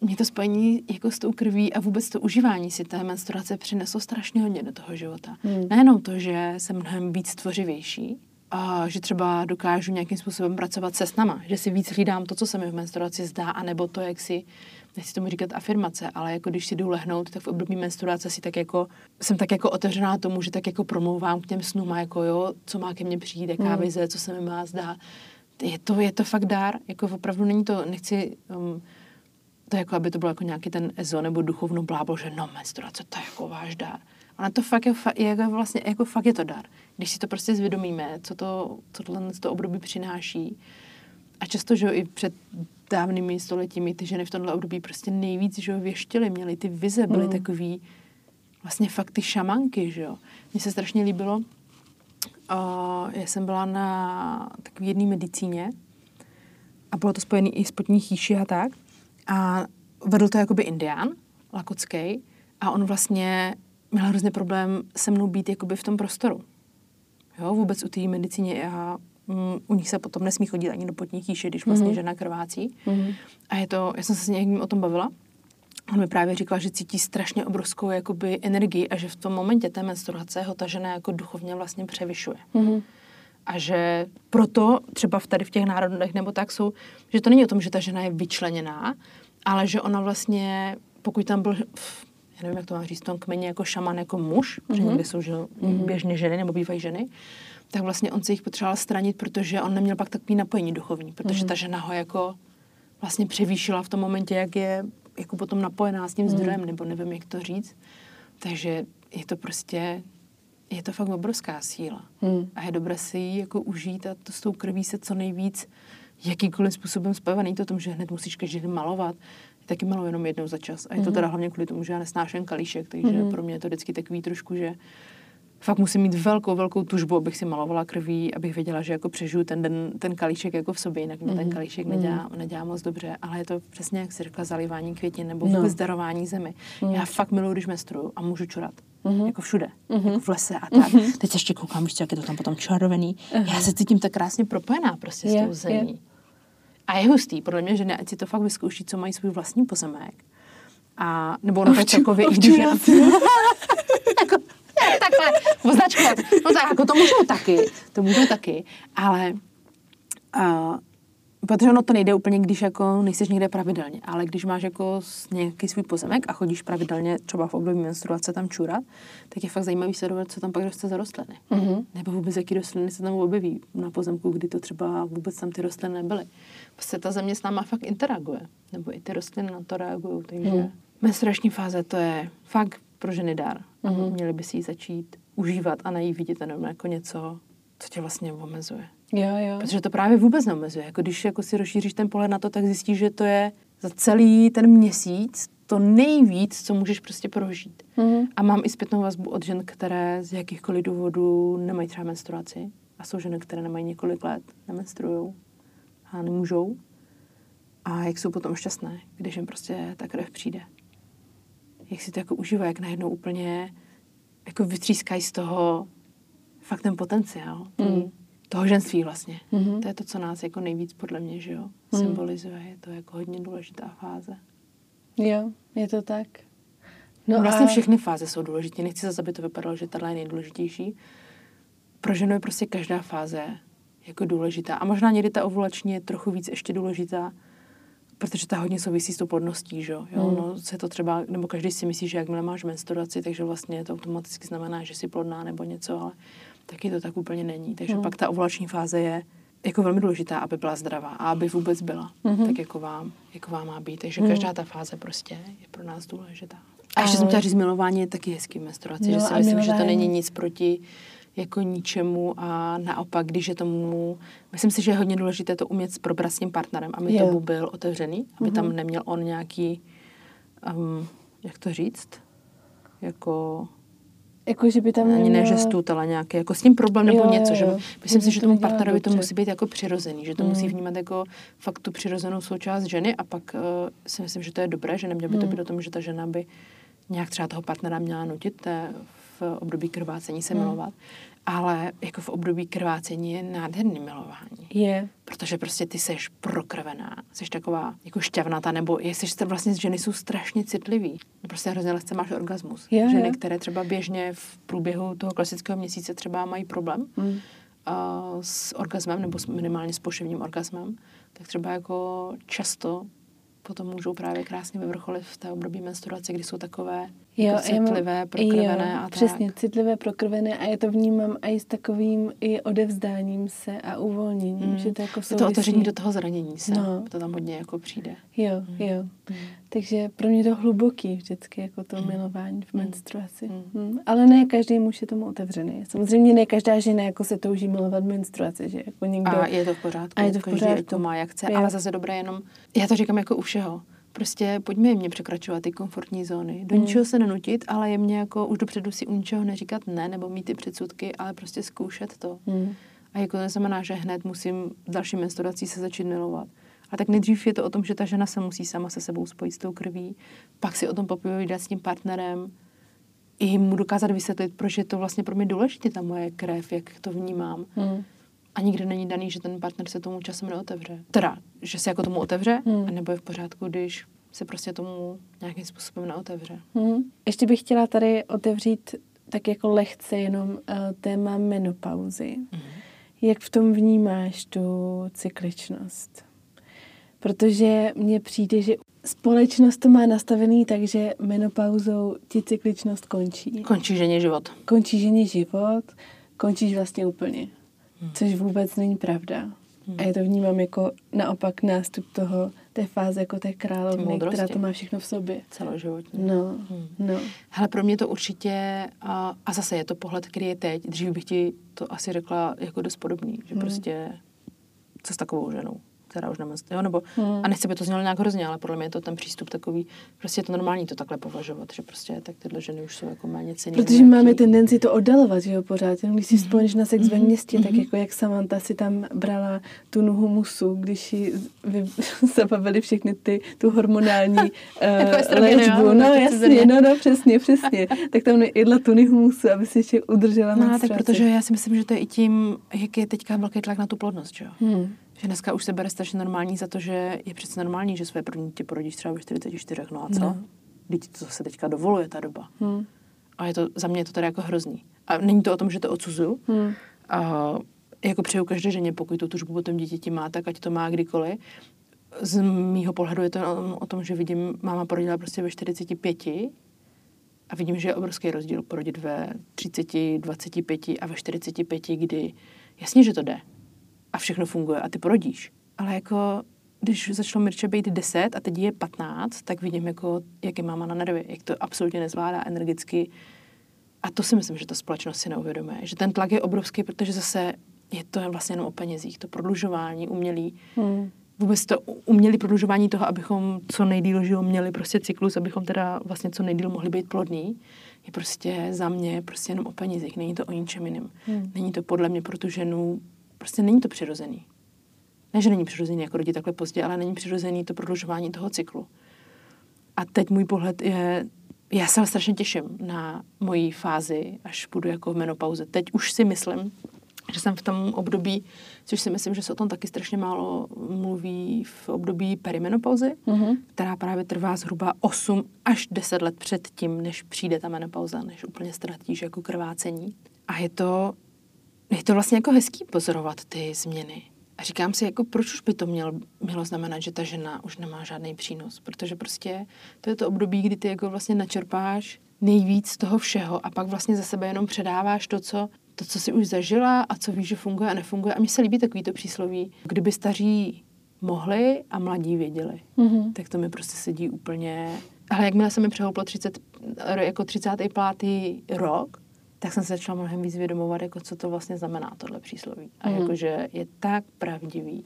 mě to spojení jako s tou krví a vůbec to užívání si té menstruace přineslo strašně hodně do toho života. Hmm. Nejenom to, že jsem mnohem víc tvořivější, a že třeba dokážu nějakým způsobem pracovat se snama, že si víc hlídám to, co se mi v menstruaci zdá, anebo to, jak si, nechci tomu říkat afirmace, ale jako když si jdu lehnout, tak v období menstruace si tak jako, jsem tak jako otevřená tomu, že tak jako promlouvám k těm snům a jako jo, co má ke mně přijít, jaká Hmm. vize, co se mi má zdát. Je to, je to fakt dár, jako opravdu není to, nechci um, to jako, aby to bylo jako nějaký ten ezo nebo duchovno blábol, že no, menstruace, to je jako váš dár. Ale to fakt je, je jako vlastně, jako fakt je to dar. Když si to prostě zvědomíme, co to, co tohle to období přináší. A často, že jo, i před dávnými stoletími ty ženy v tomhle období prostě nejvíc, že jo, věštily, měly ty vize, byly mm. takový vlastně fakt ty šamanky, že jo. Mně se strašně líbilo, uh, já jsem byla na takové jedné medicíně a bylo to spojené i s potní chýši a tak. A vedl to jakoby indián, lakotský, a on vlastně měl hrozně problém se mnou být jakoby v tom prostoru. Jo, vůbec u té medicíně a mm, u nich se potom nesmí chodit ani do potní chýše, když vlastně mm-hmm. žena krvácí. Mm-hmm. A je to, já jsem se s někým o tom bavila, On mi právě říkal, že cítí strašně obrovskou jakoby, energii a že v tom momentě té menstruace ho ta žena jako duchovně vlastně převyšuje. Mm-hmm. A že proto třeba v tady v těch národech nebo tak jsou, že to není o tom, že ta žena je vyčleněná, ale že ona vlastně, pokud tam byl, já nevím, jak to mám říct, v tom kmeni jako šaman, jako muž, mm-hmm. protože někde jsou že, mm-hmm. běžně ženy nebo bývají ženy, tak vlastně on se jich potřeboval stranit, protože on neměl pak takový napojení duchovní, protože mm-hmm. ta žena ho jako vlastně převýšila v tom momentě, jak je jako potom napojená s tím zdrojem, nebo nevím, jak to říct. Takže je to prostě, je to fakt obrovská síla. Hmm. A je dobré si ji jako užít a to s tou krví se co nejvíc jakýkoliv způsobem spojovat. Není to tom, že hned musíš každý den malovat. Taky maluji jenom jednou za čas. A je to teda hlavně kvůli tomu, že já nesnáším kalíšek, takže pro mě je to vždycky takový trošku, že fakt musím mít velkou, velkou tužbu, abych si malovala krví, abych věděla, že jako přežiju ten den, ten kalíšek jako v sobě, jinak mě ten kalíšek nedělá, nedělá moc dobře, ale je to přesně, jak jsi řekla, zalivání květin nebo vůbec darování zemi. Já fakt miluji, když menstruju a můžu čurat. Jako všude, jako v lese a tak. Teď se ještě koukám, víš, co, jak je to tam potom červený. Já se cítím tak krásně propojená prostě s Je, tou zemí. A je hustý, podle mě, že ne, ať si to fakt vyzkouší, co mají svůj vlastní pozemek. A, nebo ono tak celkově, i když [LAUGHS] jako, takhle označovat. No tak jako to můžu taky, to můžu taky, ale uh, protože ono to nejde úplně, když jako nejsiš někde pravidelně, ale když máš jako nějaký svůj pozemek a chodíš pravidelně třeba v období menstruace tam čurat, tak je fakt zajímavý sledovat, co tam pak roste za rostliny. Mm-hmm. Nebo vůbec jaký rostliny se tam objeví na pozemku, kdy to třeba vůbec tam ty rostliny nebyly. Prostě ta země s náma fakt interaguje. Nebo i ty rostliny na to reagují. Takže mm. menstruační fáze to je fakt pro ženy dar. Mm-hmm. Měli by si ji začít užívat a na jí vidět jenom jako něco, co tě vlastně omezuje. Jo, jo. Protože to právě vůbec neomezuje. Jako když jako si rozšíříš ten pohled na to, tak zjistíš, že to je za celý ten měsíc to nejvíc, co můžeš prostě prožít. Mhm. A mám i zpětnou vazbu od žen, které z jakýchkoliv důvodů nemají třeba menstruaci. A jsou ženy, které nemají několik let, nemenstruují a nemůžou. A jak jsou potom šťastné, když jim prostě ta krev přijde. Jak si to jako užívají, jak najednou úplně jako vytřískají z toho fakt ten potenciál. Mm. Toho ženství vlastně. Mhm. To je to, co nás jako nejvíc podle mě, že jo, Mm. symbolizuje. Je to jako hodně důležitá fáze. Jo, je to tak. No vlastně všechny fáze jsou důležité. Nechci zase, aby to vypadalo, že tahle je nejdůležitější. Pro ženu je prostě každá fáze jako důležitá. A možná někdy ta ovulační je trochu víc ještě důležitá, protože ta hodně souvisí s tou plodností, že jo? Hmm. No, se to třeba, nebo každý si myslí, že jakmile máš menstruaci, takže vlastně to automaticky znamená, že jsi plodná nebo něco, ale taky to tak úplně není. Takže Hmm. pak ta ovulační fáze je jako velmi důležitá, aby byla zdravá a aby vůbec byla, Mhm. tak jako vám, jako vám má být. Takže Hmm. každá ta fáze prostě je pro nás důležitá. A ještě jsem chtěla říct, milování je taky hezký v menstruaci, No že si myslím, že to milování- není nic proti jako ničemu a naopak, když je tomu, myslím si, že je hodně důležité to umět s tím partnerem, aby Jo. tomu byl otevřený, aby Mhm. tam neměl on nějaký, um, jak to říct, jako Jako, že by tam ani ne, že stůd, ale nějaký, jako s tím problém nebo Jo, jo, něco, že jo. myslím si, že to tomu partnerovi to musí být jako přirozený, že to musí Mm. vnímat jako fakt tu přirozenou součást ženy a pak uh, si myslím, že to je dobré, že nemělo by to Mm. být o tom, že ta žena by nějak třeba toho partnera měla nutit eh, v období krvácení se Mm. milovat, ale jako v období krvácení je nádherný milování. Je. Protože prostě ty seš prokrvená, seš taková jako šťavnatá, nebo jestli vlastně ženy jsou strašně citlivý. Prostě hrozně lehce máš orgasmus. Jo, ženy, jo. které třeba běžně v průběhu toho klasického měsíce třeba mají problém Mm. a s orgasmem, nebo s, minimálně s poševním orgasmem, tak třeba jako často potom můžou právě krásně vyvrcholit v té období menstruace, kdy jsou takové Jo, jako já mám- citlivé, prokrvené jo, a tak. přesně, citlivé, prokrvené a já to vnímám i s takovým i odevzdáním se a uvolněním, Mm. že to jako Je to souvisí. otevření do toho zranění se. No. To tam hodně jako přijde. Jo, Mm. jo. Mm. Takže pro mě to hluboký vždycky, jako to Mm. milování v Mm. menstruaci. Mm. Mm. Ale ne každý muž je tomu otevřený. Samozřejmě ne každá žena jako se touží milovat menstruaci, že jako někdo... A je to v pořádku. A je to v Každý pořádku. ať to má, jak chce. Jo. Ale zase dobré jenom, já to říkám jako u všeho. Prostě pojďme mě překračovat ty komfortní zóny. Do Mm. ničeho se nenutit, ale je mě jako už dopředu si u ničeho neříkat ne, nebo mít ty předsudky, ale prostě zkoušet to. Mm. A jako to neznamená, že hned musím další menstruací se začít milovat. A tak nejdřív je to o tom, že ta žena se musí sama se sebou spojit s tou krví, pak si o tom popovídat s tím partnerem, i mu dokázat vysvětlit, proč je to vlastně pro mě důležité, ta moje krev, jak to vnímám. Mm. A nikdy není daný, že ten partner se tomu časem neotevře. Teda, že se jako tomu otevře, Hmm. a nebo je v pořádku, když se prostě tomu nějakým způsobem neotevře. Mm. Ještě bych chtěla tady otevřít tak jako lehce jenom uh, téma menopauzy. Mhm. Jak v tom vnímáš tu cykličnost? Protože mně přijde, že společnost to má nastavený tak, že menopauzou ti cykličnost končí. Končí ženě život. Končí ženě život, končíš vlastně úplně. Hmm. Což vůbec není pravda. Hmm. A já to vnímám jako naopak nástup toho, té fáze jako té královny, která to má všechno v sobě. Celoživotní. No, Hmm. no. Hele, pro mě to určitě, a, a zase je to pohled, který je teď, dřív bych ti to asi řekla jako dost podobný, že Hmm. prostě co s takovou ženou, která už nemenstruje, jo, nebo, Hmm. a nechci, by to znělo nějak hrozně, ale podle mě je to ten přístup takový, prostě je to normální to takhle považovat, že prostě tak tyhle ženy už jsou jako méně cenné. Protože máme tendenci to oddalovat, že jo, pořád. Jenom když si vzpomeneš na sex ve Mhm. městě, tak Mhm. jako jak Samantha si tam brala tu nuhu musu, když ji vy, [LAUGHS] zabavili všechny ty, tu hormonální [LAUGHS] uh, léčbu. No chci jasně, no, no, přesně, přesně. [LAUGHS] tak tam jedla tu nuhu musu, aby si ještě udržela No, tak protože já si myslím, že to je i tím, jak je teďka velký tlak na tu plodnost, že jo. Hmm. Že dneska už se bere strašně normální za to, že je přece normální, že své první dítě porodíš třeba ve 44, no a co? No. Teď to se teďka dovoluje ta doba. Hmm. A je to, za mě je to teda jako hrozný. A není to o tom, že to odsuzuju. Hmm. A jako přeju každé ženě, pokud tu tužbu po tom dítěti má, tak ať to má kdykoliv. Z mýho pohledu je to o- o tom, že vidím, máma porodila prostě ve 45 a vidím, že je obrovský rozdíl porodit ve 30, 25 a ve 45, kdy jasně, že to jde a všechno funguje a ty porodíš. Ale jako když začalo Mirče být 10 a teď je 15, tak vidím, jako, jak je máma na nervy, jak to absolutně nezvládá energicky. A to si myslím, že ta společnost si neuvědomuje. Že ten tlak je obrovský, protože zase je to vlastně jenom o penězích. To prodlužování umělý Hmm. vůbec to uměli prodlužování toho, abychom co nejdíl žil, měli prostě cyklus, abychom teda vlastně co nejdíl mohli být plodní, je prostě za mě prostě jenom o penězích, není to o ničem jiném. Hmm. Není to podle mě pro tu ženu, prostě není to přirozený. Ne, že není přirozený jako rodit takhle pozdě, ale není přirozený to prodlužování toho cyklu. A teď můj pohled je, já se strašně těším na moji fázi, až budu jako v menopauze. Teď už si myslím, že jsem v tom období, což si myslím, že se o tom taky strašně málo mluví v období perimenopauzy, mm-hmm. která právě trvá zhruba 8 až 10 let před tím, než přijde ta menopauza, než úplně ztratíš jako krvácení. A je to, je to vlastně jako hezký pozorovat ty změny. A říkám si, jako proč už by to měl, mělo znamenat, že ta žena už nemá žádný přínos, protože prostě to je to období, kdy ty jako vlastně načerpáš nejvíc toho všeho a pak vlastně za sebe jenom předáváš to, co to, co si už zažila a co víš, že funguje a nefunguje. A mně se líbí takovýto přísloví. Kdyby staří mohli a mladí věděli, mm-hmm. tak to mi prostě sedí úplně... Ale jakmile se mi přehouplo 30, jako 35. rok, tak jsem se začala mnohem víc vědomovat, jako co to vlastně znamená, tohle přísloví. A mm. jakože je tak pravdivý.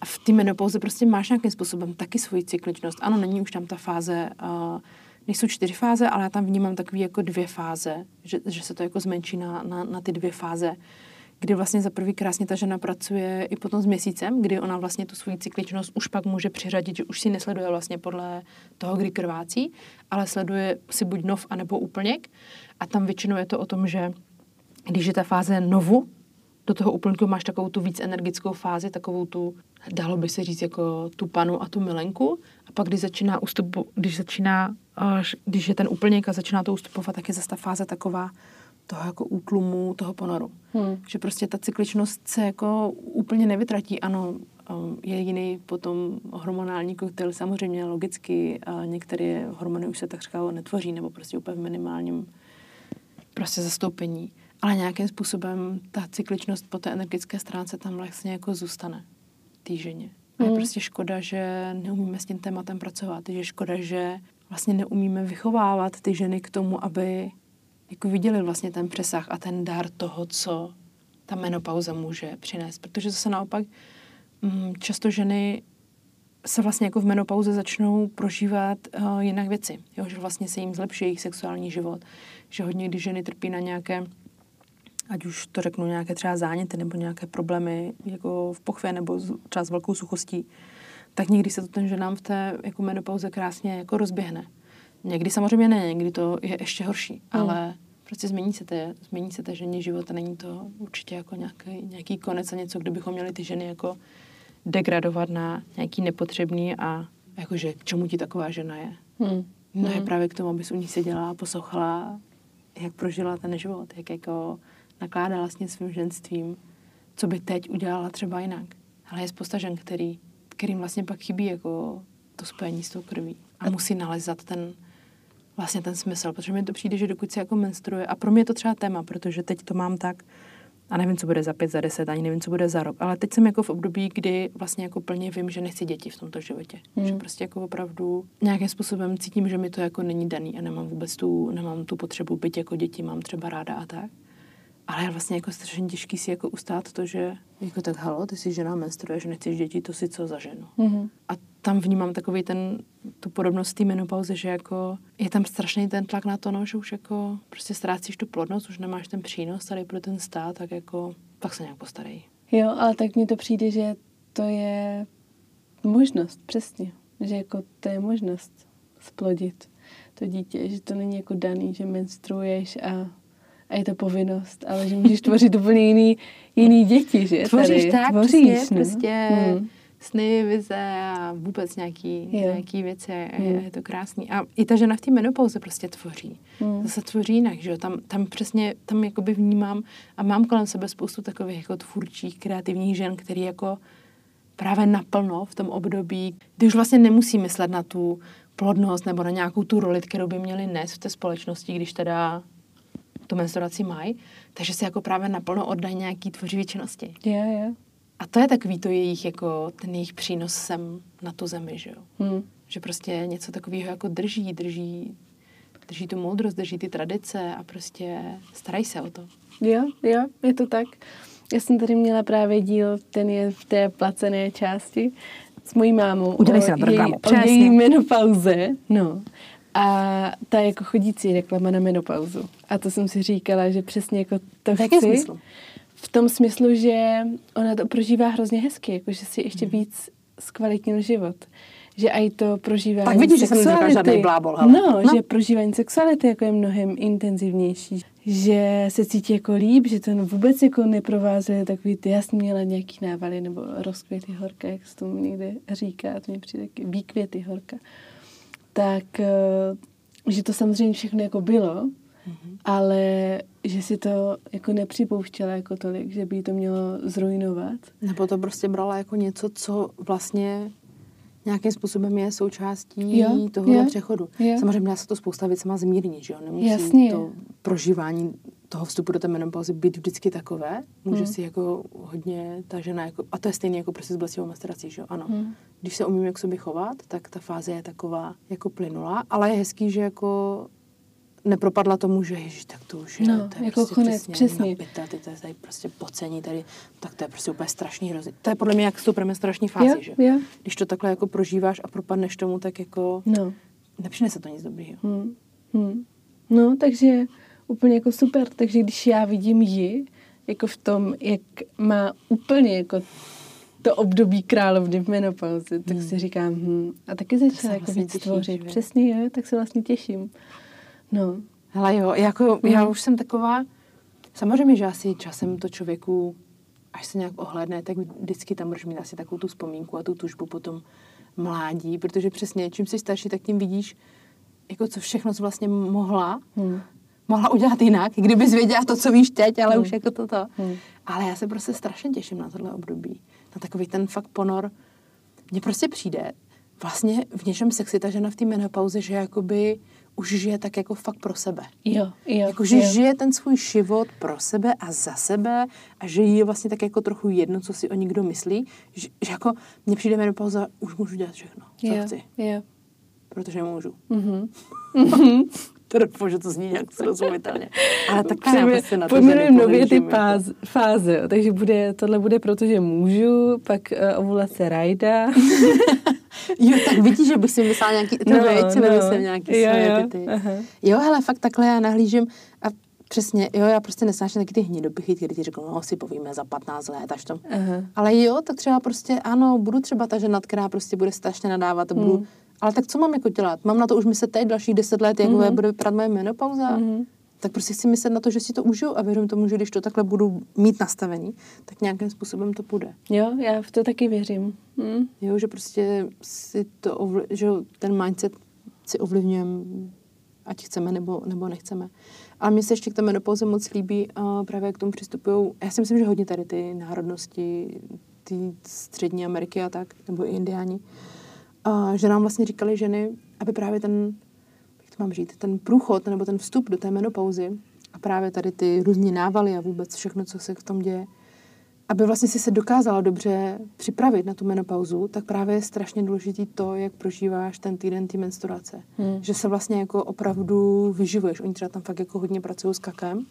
A v té menopauze prostě máš nějakým způsobem taky svoji cykličnost. Ano, není už tam ta fáze uh, nejsou čtyři fáze, ale já tam vnímám takový jako dvě fáze, že, že se to jako zmenší na, na, na ty dvě fáze, kdy vlastně za prvý krásně ta žena pracuje i potom s měsícem, kdy ona vlastně tu svou cykličnost už pak může přiřadit, že už si nesleduje vlastně podle toho, kdy krvácí, ale sleduje si buď nov, anebo úplněk. A tam většinou je to o tom, že když je ta fáze novu, do toho úplňku máš takovou tu víc energickou fázi, takovou tu, dalo by se říct, jako tu panu a tu milenku. A pak, když začíná, ustupu, když začíná když je ten úplněk a začíná to ustupovat, tak je zase ta fáze taková toho jako útlumu, toho ponoru. Hmm. Že prostě ta cykličnost se jako úplně nevytratí. Ano, um, je jiný potom hormonální koktejl, samozřejmě logicky, a některé hormony už se tak říkalo netvoří, nebo prostě úplně v minimálním prostě zastoupení. Ale nějakým způsobem ta cykličnost po té energetické stránce tam vlastně jako zůstane té ženě. A je hmm. prostě škoda, že neumíme s tím tématem pracovat. Je škoda, že vlastně neumíme vychovávat ty ženy k tomu, aby jako viděli vlastně ten přesah a ten dar toho, co ta menopauza může přinést. Protože zase naopak mm, často ženy se vlastně jako v menopauze začnou prožívat uh, jinak věci. Jo, že vlastně se jim zlepší jejich sexuální život. Že hodně, když ženy trpí na nějaké, ať už to řeknu, nějaké třeba záněty nebo nějaké problémy jako v pochvě nebo třeba s velkou suchostí, tak někdy se to ten ženám v té jako menopauze krásně jako rozběhne. Někdy samozřejmě ne, někdy to je ještě horší, mm. ale prostě změní se, te, změní se té ženě život a není to určitě jako nějaký, nějaký konec a něco, kdybychom měli ty ženy jako degradovat na nějaký nepotřebný a jakože k čemu ti taková žena je. Mm. No je hmm. právě k tomu, abys u ní seděla a poslouchala, jak prožila ten život, jak jako nakládala vlastně svým ženstvím, co by teď udělala třeba jinak. Ale je spousta žen, který kterým vlastně pak chybí jako to spojení s tou krví. A musí nalezat ten, vlastně ten smysl, protože mi to přijde, že dokud se jako menstruuje, a pro mě je to třeba téma, protože teď to mám tak, a nevím, co bude za pět, za deset, ani nevím, co bude za rok, ale teď jsem jako v období, kdy vlastně jako plně vím, že nechci děti v tomto životě. Hmm. Že prostě jako opravdu nějakým způsobem cítím, že mi to jako není daný a nemám vůbec tu, nemám tu potřebu být jako děti, mám třeba ráda a tak. Ale je vlastně jako strašně těžký si jako ustát to, že jako tak halo, ty jsi žena, menstruuješ, nechceš děti, to si co za ženu. Mm-hmm. A tam vnímám takový ten, tu podobnost té menopauzy, že jako je tam strašný ten tlak na to, no, že už jako prostě ztrácíš tu plodnost, už nemáš ten přínos tady pro ten stát, tak jako pak se nějak postarej. Jo, ale tak mně to přijde, že to je možnost, přesně. Že jako to je možnost splodit to dítě, že to není jako daný, že menstruuješ a a je to povinnost, ale že můžeš tvořit úplně jiný, jiný děti, že? Tvoříš tady. tak, Tvoříš, přesně, no? prostě hmm. sny, vize a vůbec nějaký, nějaký věci a hmm. je to krásný. A i ta žena v té menopauze prostě tvoří. Hmm. Zase tvoří jinak, že jo? Tam, tam přesně, tam jakoby vnímám a mám kolem sebe spoustu takových jako tvůrčích, kreativních žen, který jako právě naplno v tom období, kdy už vlastně nemusí myslet na tu plodnost nebo na nějakou tu roli, kterou by měli nést v té společnosti, když teda tu menstruaci mají, takže se jako právě naplno oddají nějaký tvořivý činnosti. Yeah, yeah. A to je takový to jejich, jako ten jejich přínos sem na tu zemi, že jo. Hmm. Že prostě něco takového jako drží, drží, drží tu moudrost, drží ty tradice a prostě starají se o to. Jo, jo, je to tak. Já jsem tady měla právě díl, ten je v té placené části s mojí mámou. Udělej si na to její, o její menopauze. No. A ta jako chodící reklama na menopauzu. A to jsem si říkala, že přesně jako to V chci. smyslu? V tom smyslu, že ona to prožívá hrozně hezky, jako že si Mhm. ještě víc zkvalitnil život. Že i to prožívání Tak vidíš, že jsem žádnej blábol, hele. No, No. že prožívání sexuality jako je mnohem intenzivnější. Že se cítí jako líp, že to vůbec jako neprovázuje takový ty, já jsem měla nějaký návaly nebo rozkvěty horka, jak se tomu někde říká, to mi přijde taky výkvěty horka. Tak, eh, že to samozřejmě všechno jako bylo, Mhm. ale že si to jako nepřipouštěla jako tolik, že by to mělo zrujnovat. Nebo to prostě brala jako něco, co vlastně nějakým způsobem je součástí Jo, tohohle jo, přechodu. jo. Samozřejmě dá se to spousta věcma zmírnit, že jo? Nemusí Jasně. to prožívání toho vstupu do té menopauzy být vždycky takové. Může Hmm. si jako hodně ta žena, jako, a to je stejně jako prostě s bolestivou menstruací, že jo? Ano. Hmm. Když se umíme k sobě chovat, tak ta fáze je taková jako plynulá, ale je hezký, že jako nepropadla tomu, že ježiš, tak to už je, No, to je jako prostě konec, přesně, přesně. napita, ty to je tady prostě pocení tady, tak to je prostě úplně strašný hrozný. To je podle mě jak s tou premenstruační fázi, Jo, že? jo. Když to takhle jako prožíváš a propadneš tomu, tak jako No. nepřinese to nic dobrýho. Hmm. Hmm. No, takže úplně jako super. Takže když já vidím ji, jako v tom, jak má úplně jako to období královny v menopauze, tak si říkám, hm, a taky se začala jako vlastně víc tvořit. že? Přesně, jo, tak se vlastně těším. No, Hele jo, jako já Mhm. už jsem taková, samozřejmě, že asi časem to člověku, až se nějak ohledne, tak vždycky tam budeš mít asi takovou tu vzpomínku a tu tužbu potom mládí, protože přesně, čím jsi starší, tak tím vidíš, jako co všechno jsi vlastně mohla, hm. Mohla udělat jinak, i kdybys věděla to, co víš teď, ale Hmm. už jako toto. Hmm. Ale já se prostě strašně těším na tohle období. Na takový ten fakt ponor. Mně prostě přijde, vlastně v něčem sexy ta žena v té menopauze, že jakoby už žije tak jako fakt pro sebe. jo, jo. Jakože jo. žije ten svůj život pro sebe a za sebe a že jí je vlastně tak jako trochu jedno, co si o ní kdo myslí. Že, že jako mně přijde menopauza, už můžu dělat všechno, co jo, chci, jo. protože můžu. Mhm. [LAUGHS] Teda bože, to zní nějak srozumitelně. [LAUGHS] Ale tak já Přejme- prostě na to nově ty jako- fáze, takže bude, tohle bude proto, že můžu, pak uh, ovulace rajda. [LAUGHS] Jo, tak vidíš, že bych si myslela nějaký, to No, no, věci, no. nemyslím nějaký Jo, svoje jo, ty, aha. Jo, hele, fakt takhle já nahlížím a přesně, jo, já prostě nesnáším taky ty hnidopichy, který ti řeknou, no si povíme za 15 let, až to. Aha. Ale jo, tak třeba prostě, ano, budu třeba ta žena, která prostě bude strašně nadávat a budu, Mm. Ale tak co mám jako dělat? Mám na to už myslet teď dalších 10 let, jak Mhm. bude vypadat moje menopauza? Mhm. Tak prostě chci myslet na to, že si to užiju a věřím tomu, že když to takhle budu mít nastavený, tak nějakým způsobem to půjde. Jo, já v to taky věřím. Hm. Jo, že prostě si to, ovli- že ten mindset si ovlivňujeme, ať chceme nebo, nebo nechceme. Ale mně se ještě k té menopauze moc líbí a právě jak k tomu přistupují, já si myslím, že hodně tady ty národnosti, ty střední Ameriky a tak, nebo i indiáni, a že nám vlastně říkali ženy, aby právě ten, jak to mám říct, ten průchod nebo ten vstup do té menopauzy a právě tady ty různé návaly a vůbec všechno, co se v tom děje, aby vlastně si se dokázala dobře připravit na tu menopauzu, tak právě je strašně důležitý to, jak prožíváš ten týden té menstruace. Hmm. Že se vlastně jako opravdu vyživuješ. Oni třeba tam fakt jako hodně pracují s kakem,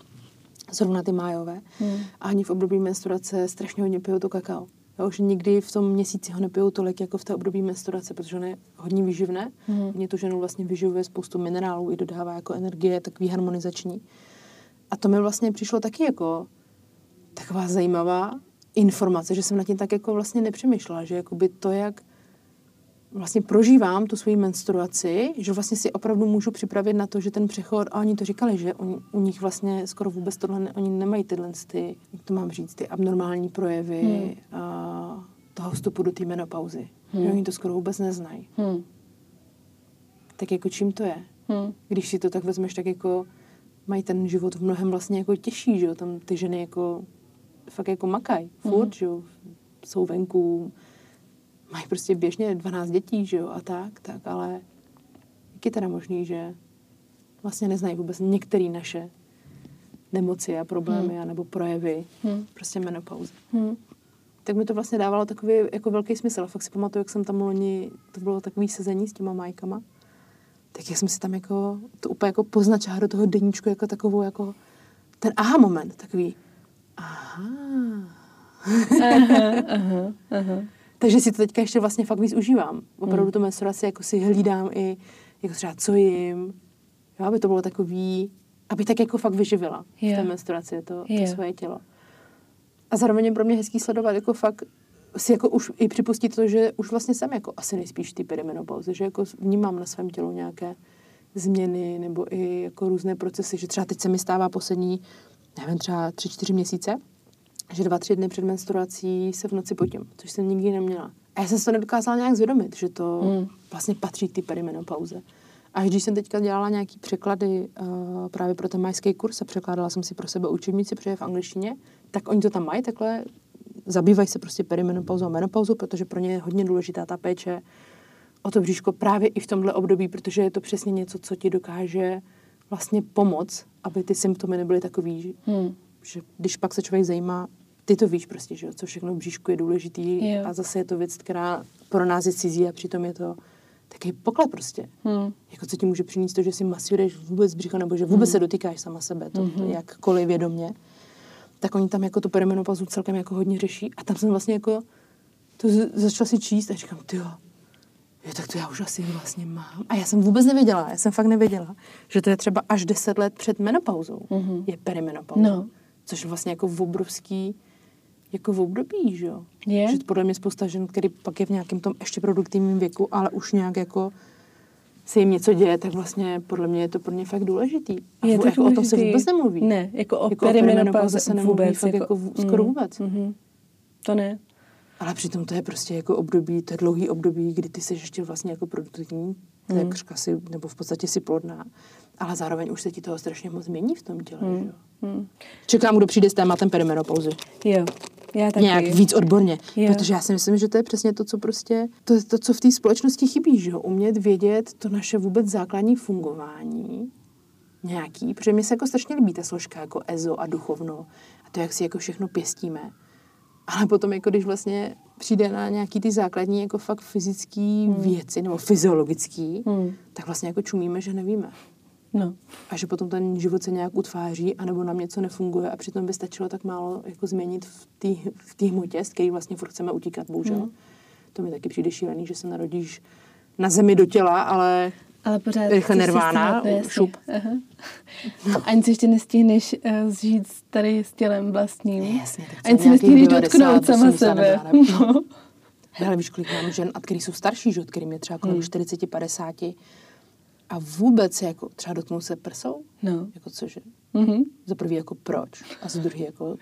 zrovna ty májové. Hmm. A ani v období menstruace strašně hodně pijou to kakao. Jo, že nikdy v tom měsíci ho nepijou tolik jako v té období menstruace, protože on je hodně výživné. Mhm. Mě tu ženu vlastně vyživuje spoustu minerálů i dodává jako energie, takový harmonizační. A to mi vlastně přišlo taky jako taková zajímavá informace, že jsem nad tím tak jako vlastně nepřemýšlela, že jakoby to, jak vlastně prožívám tu svoji menstruaci, že vlastně si opravdu můžu připravit na to, že ten přechod, a oni to říkali, že u, u nich vlastně skoro vůbec tohle, ne, oni nemají tyhle ty, jak to mám říct, ty abnormální projevy Hmm. a toho vstupu do té menopauzy. Hmm. Že oni to skoro vůbec neznají. Hm. Tak jako čím to je? Hm. Když si to tak vezmeš, tak jako mají ten život v mnohem vlastně jako těžší, že jo? Tam ty ženy jako fakt jako makají, furt, Mhm. že jo? Jsou venku, mají prostě běžně 12 dětí, že jo? A tak, tak, ale jak je teda možný, že vlastně neznají vůbec některé naše nemoci a problémy, Hmm. nebo projevy, Hm. prostě menopauzy. Hm. Tak mi to vlastně dávalo takový jako velký smysl. A fakt si pamatuju, jak jsem tam loni, to bylo takový sezení s těma majkama, tak jak jsem si tam jako, to úplně jako poznačila do toho deníčku jako takovou jako ten aha moment, takový, aha. Aha, [LAUGHS] aha, aha. Takže si to teďka ještě vlastně fakt víc užívám. Opravdu tu menstruaci jako si hlídám i jako třeba co jim, jo, aby to bylo takový, aby tak jako fakt vyživila v Jo. té menstruaci to, to Jo. svoje tělo. A zároveň je pro mě hezký sledovat jako fakt si jako už i připustit to, že už vlastně jsem jako asi nejspíš v té perimenopauze, že jako vnímám na svém tělu nějaké změny nebo i jako různé procesy, že třeba teď se mi stává poslední, nevím, třeba tři, čtyři měsíce, že dva, tři dny před menstruací se v noci potím, což jsem nikdy neměla. A já jsem si to nedokázala nějak zvědomit, že to Hmm. vlastně patří k té perimenopauze. Až když jsem teďka dělala nějaký překlady uh, právě pro ten majský kurz a překládala jsem si pro sebe učebnici, protože v angličtině, tak oni to tam mají takhle, zabývají se prostě perimenopauzou a menopauzou, protože pro ně je hodně důležitá ta péče o to bříško právě i v tomhle období, protože je to přesně něco, co ti dokáže vlastně pomoct, aby ty symptomy nebyly takový, že Hmm. že když pak se člověk zajímá, ty to víš prostě, že jo, co všechno v bříšku je důležitý Jo. a zase je to věc, která pro nás je cizí a přitom je to takový poklad prostě. Hmm. Jako co ti může přinést to, že si masíruješ vůbec břicho nebo že vůbec se dotýkáš sama sebe, to, to jakkoliv vědomě. Tak oni tam jako tu perimenopauzu celkem jako hodně řeší a tam jsem vlastně jako to začala si číst a říkám, ty jo, tak to já už asi vlastně mám. A já jsem vůbec nevěděla, já jsem fakt nevěděla, že to je třeba až 10 let před menopauzou, Mhm. je perimenopauza. No. Což je vlastně jako v obrovský jako v období, že jo? Je. Že podle mě spousta žen, který pak je v nějakém tom ještě produktivním věku, ale už nějak jako se jim něco děje, tak vlastně podle mě je to pro ně fakt důležitý. A Je to jako o tom se důležitý. vůbec nemluví. Ne, jako o jako perimenopauze se nemluví vůbec, fakt jako, v- skoro vůbec. Mhm. To ne. Ale přitom to je prostě jako období, to je dlouhý období, kdy ty jsi ještě vlastně jako produktivní, Hmm. takřka si, nebo v podstatě si plodná, ale zároveň už se ti toho strašně moc mění v tom těle, že jo? Hmm. Čekám, kdo přijde s tématem perimenopauzy. Jo, já taky. Nějak víc odborně. Jo. Protože já si myslím, že to je přesně to, co prostě, to, to co v té společnosti chybí, že jo? Umět vědět to naše vůbec základní fungování nějaký, protože mi se jako strašně líbí ta složka jako EZO a duchovno a to, jak si jako všechno pěstíme. Ale potom, jako když vlastně přijde na nějaký ty základní jako fakt fyzické hmm. věci, nebo fyziologický, Hmm. tak vlastně jako čumíme, že nevíme. No, A že potom ten život se nějak utváří, anebo nám něco nefunguje a přitom by stačilo tak málo jako změnit v té v hmotě, z které vlastně furt chceme utíkat, bohužel. Hmm. To mi taky přijde šílený, že se narodíš na zemi do těla, ale ale pořád... Rychle no, jasně. šup. Aha. Ani si ještě nestihneš uh, zžít tady s tělem vlastním. Jasně, tak Ani si nestihneš nějakých 90, dotknout sama 80 sebe. nevím. No. hele, víš, kolik mám žen, a který jsou starší, že, od kterým je třeba Hmm. kolem 40, 50 a vůbec jako třeba dotknou se prsou, no. jako cože? Mhm. Za prvý jako proč a za druhý jako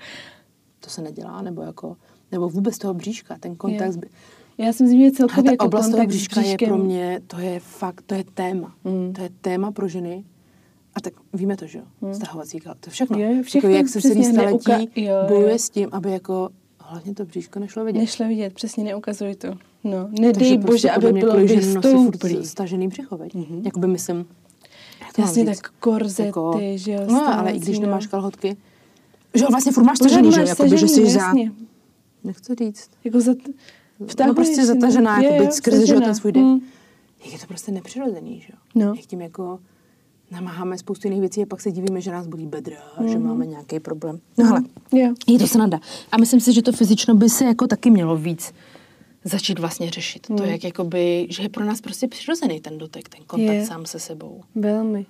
to se nedělá, nebo jako, nebo vůbec toho bříška, ten kontakt Jo. bři- Já si myslím, že celkově ta jako oblast toho bříška je pro mě, to je fakt, to je téma. Mm. To je téma pro ženy. A tak víme to, že jo? Mm. Stahovací to je všechno. Jo, jo, všechno, jako jak se celý přesně, staletí neuka- jo, jo. bojuje s tím, aby jako hlavně to bříško nešlo vidět. Nešlo vidět, přesně neukazuj to. No, Takže nedej prostě bože, podle aby bylo vystouplý. stažený břicho, veď? Mm-hmm. Jakoby myslím, Jasně, tak korzety, že jo, No, ale i stávací, když no. nemáš kalhotky, že jo, vlastně furt máš stažený, že jo? Jakoby, že jsi za... Nechci říct. Jako za... Vtahuješ no prostě zatažená, no. jako Jo, být jo, skrze že jo, ten svůj dech. Mm. Jak je to prostě nepřirozený, že jo? No. Jak tím jako namáháme spoustu jiných věcí a pak se divíme, že nás bolí bedra, mm-hmm. že máme nějaký problém. No ale Jo. je to snada. A myslím si, že to fyzično by se jako taky mělo víc začít vlastně řešit. To, jak jakoby, že je pro nás prostě přirozený ten dotek, ten kontakt Je. sám se sebou. Velmi.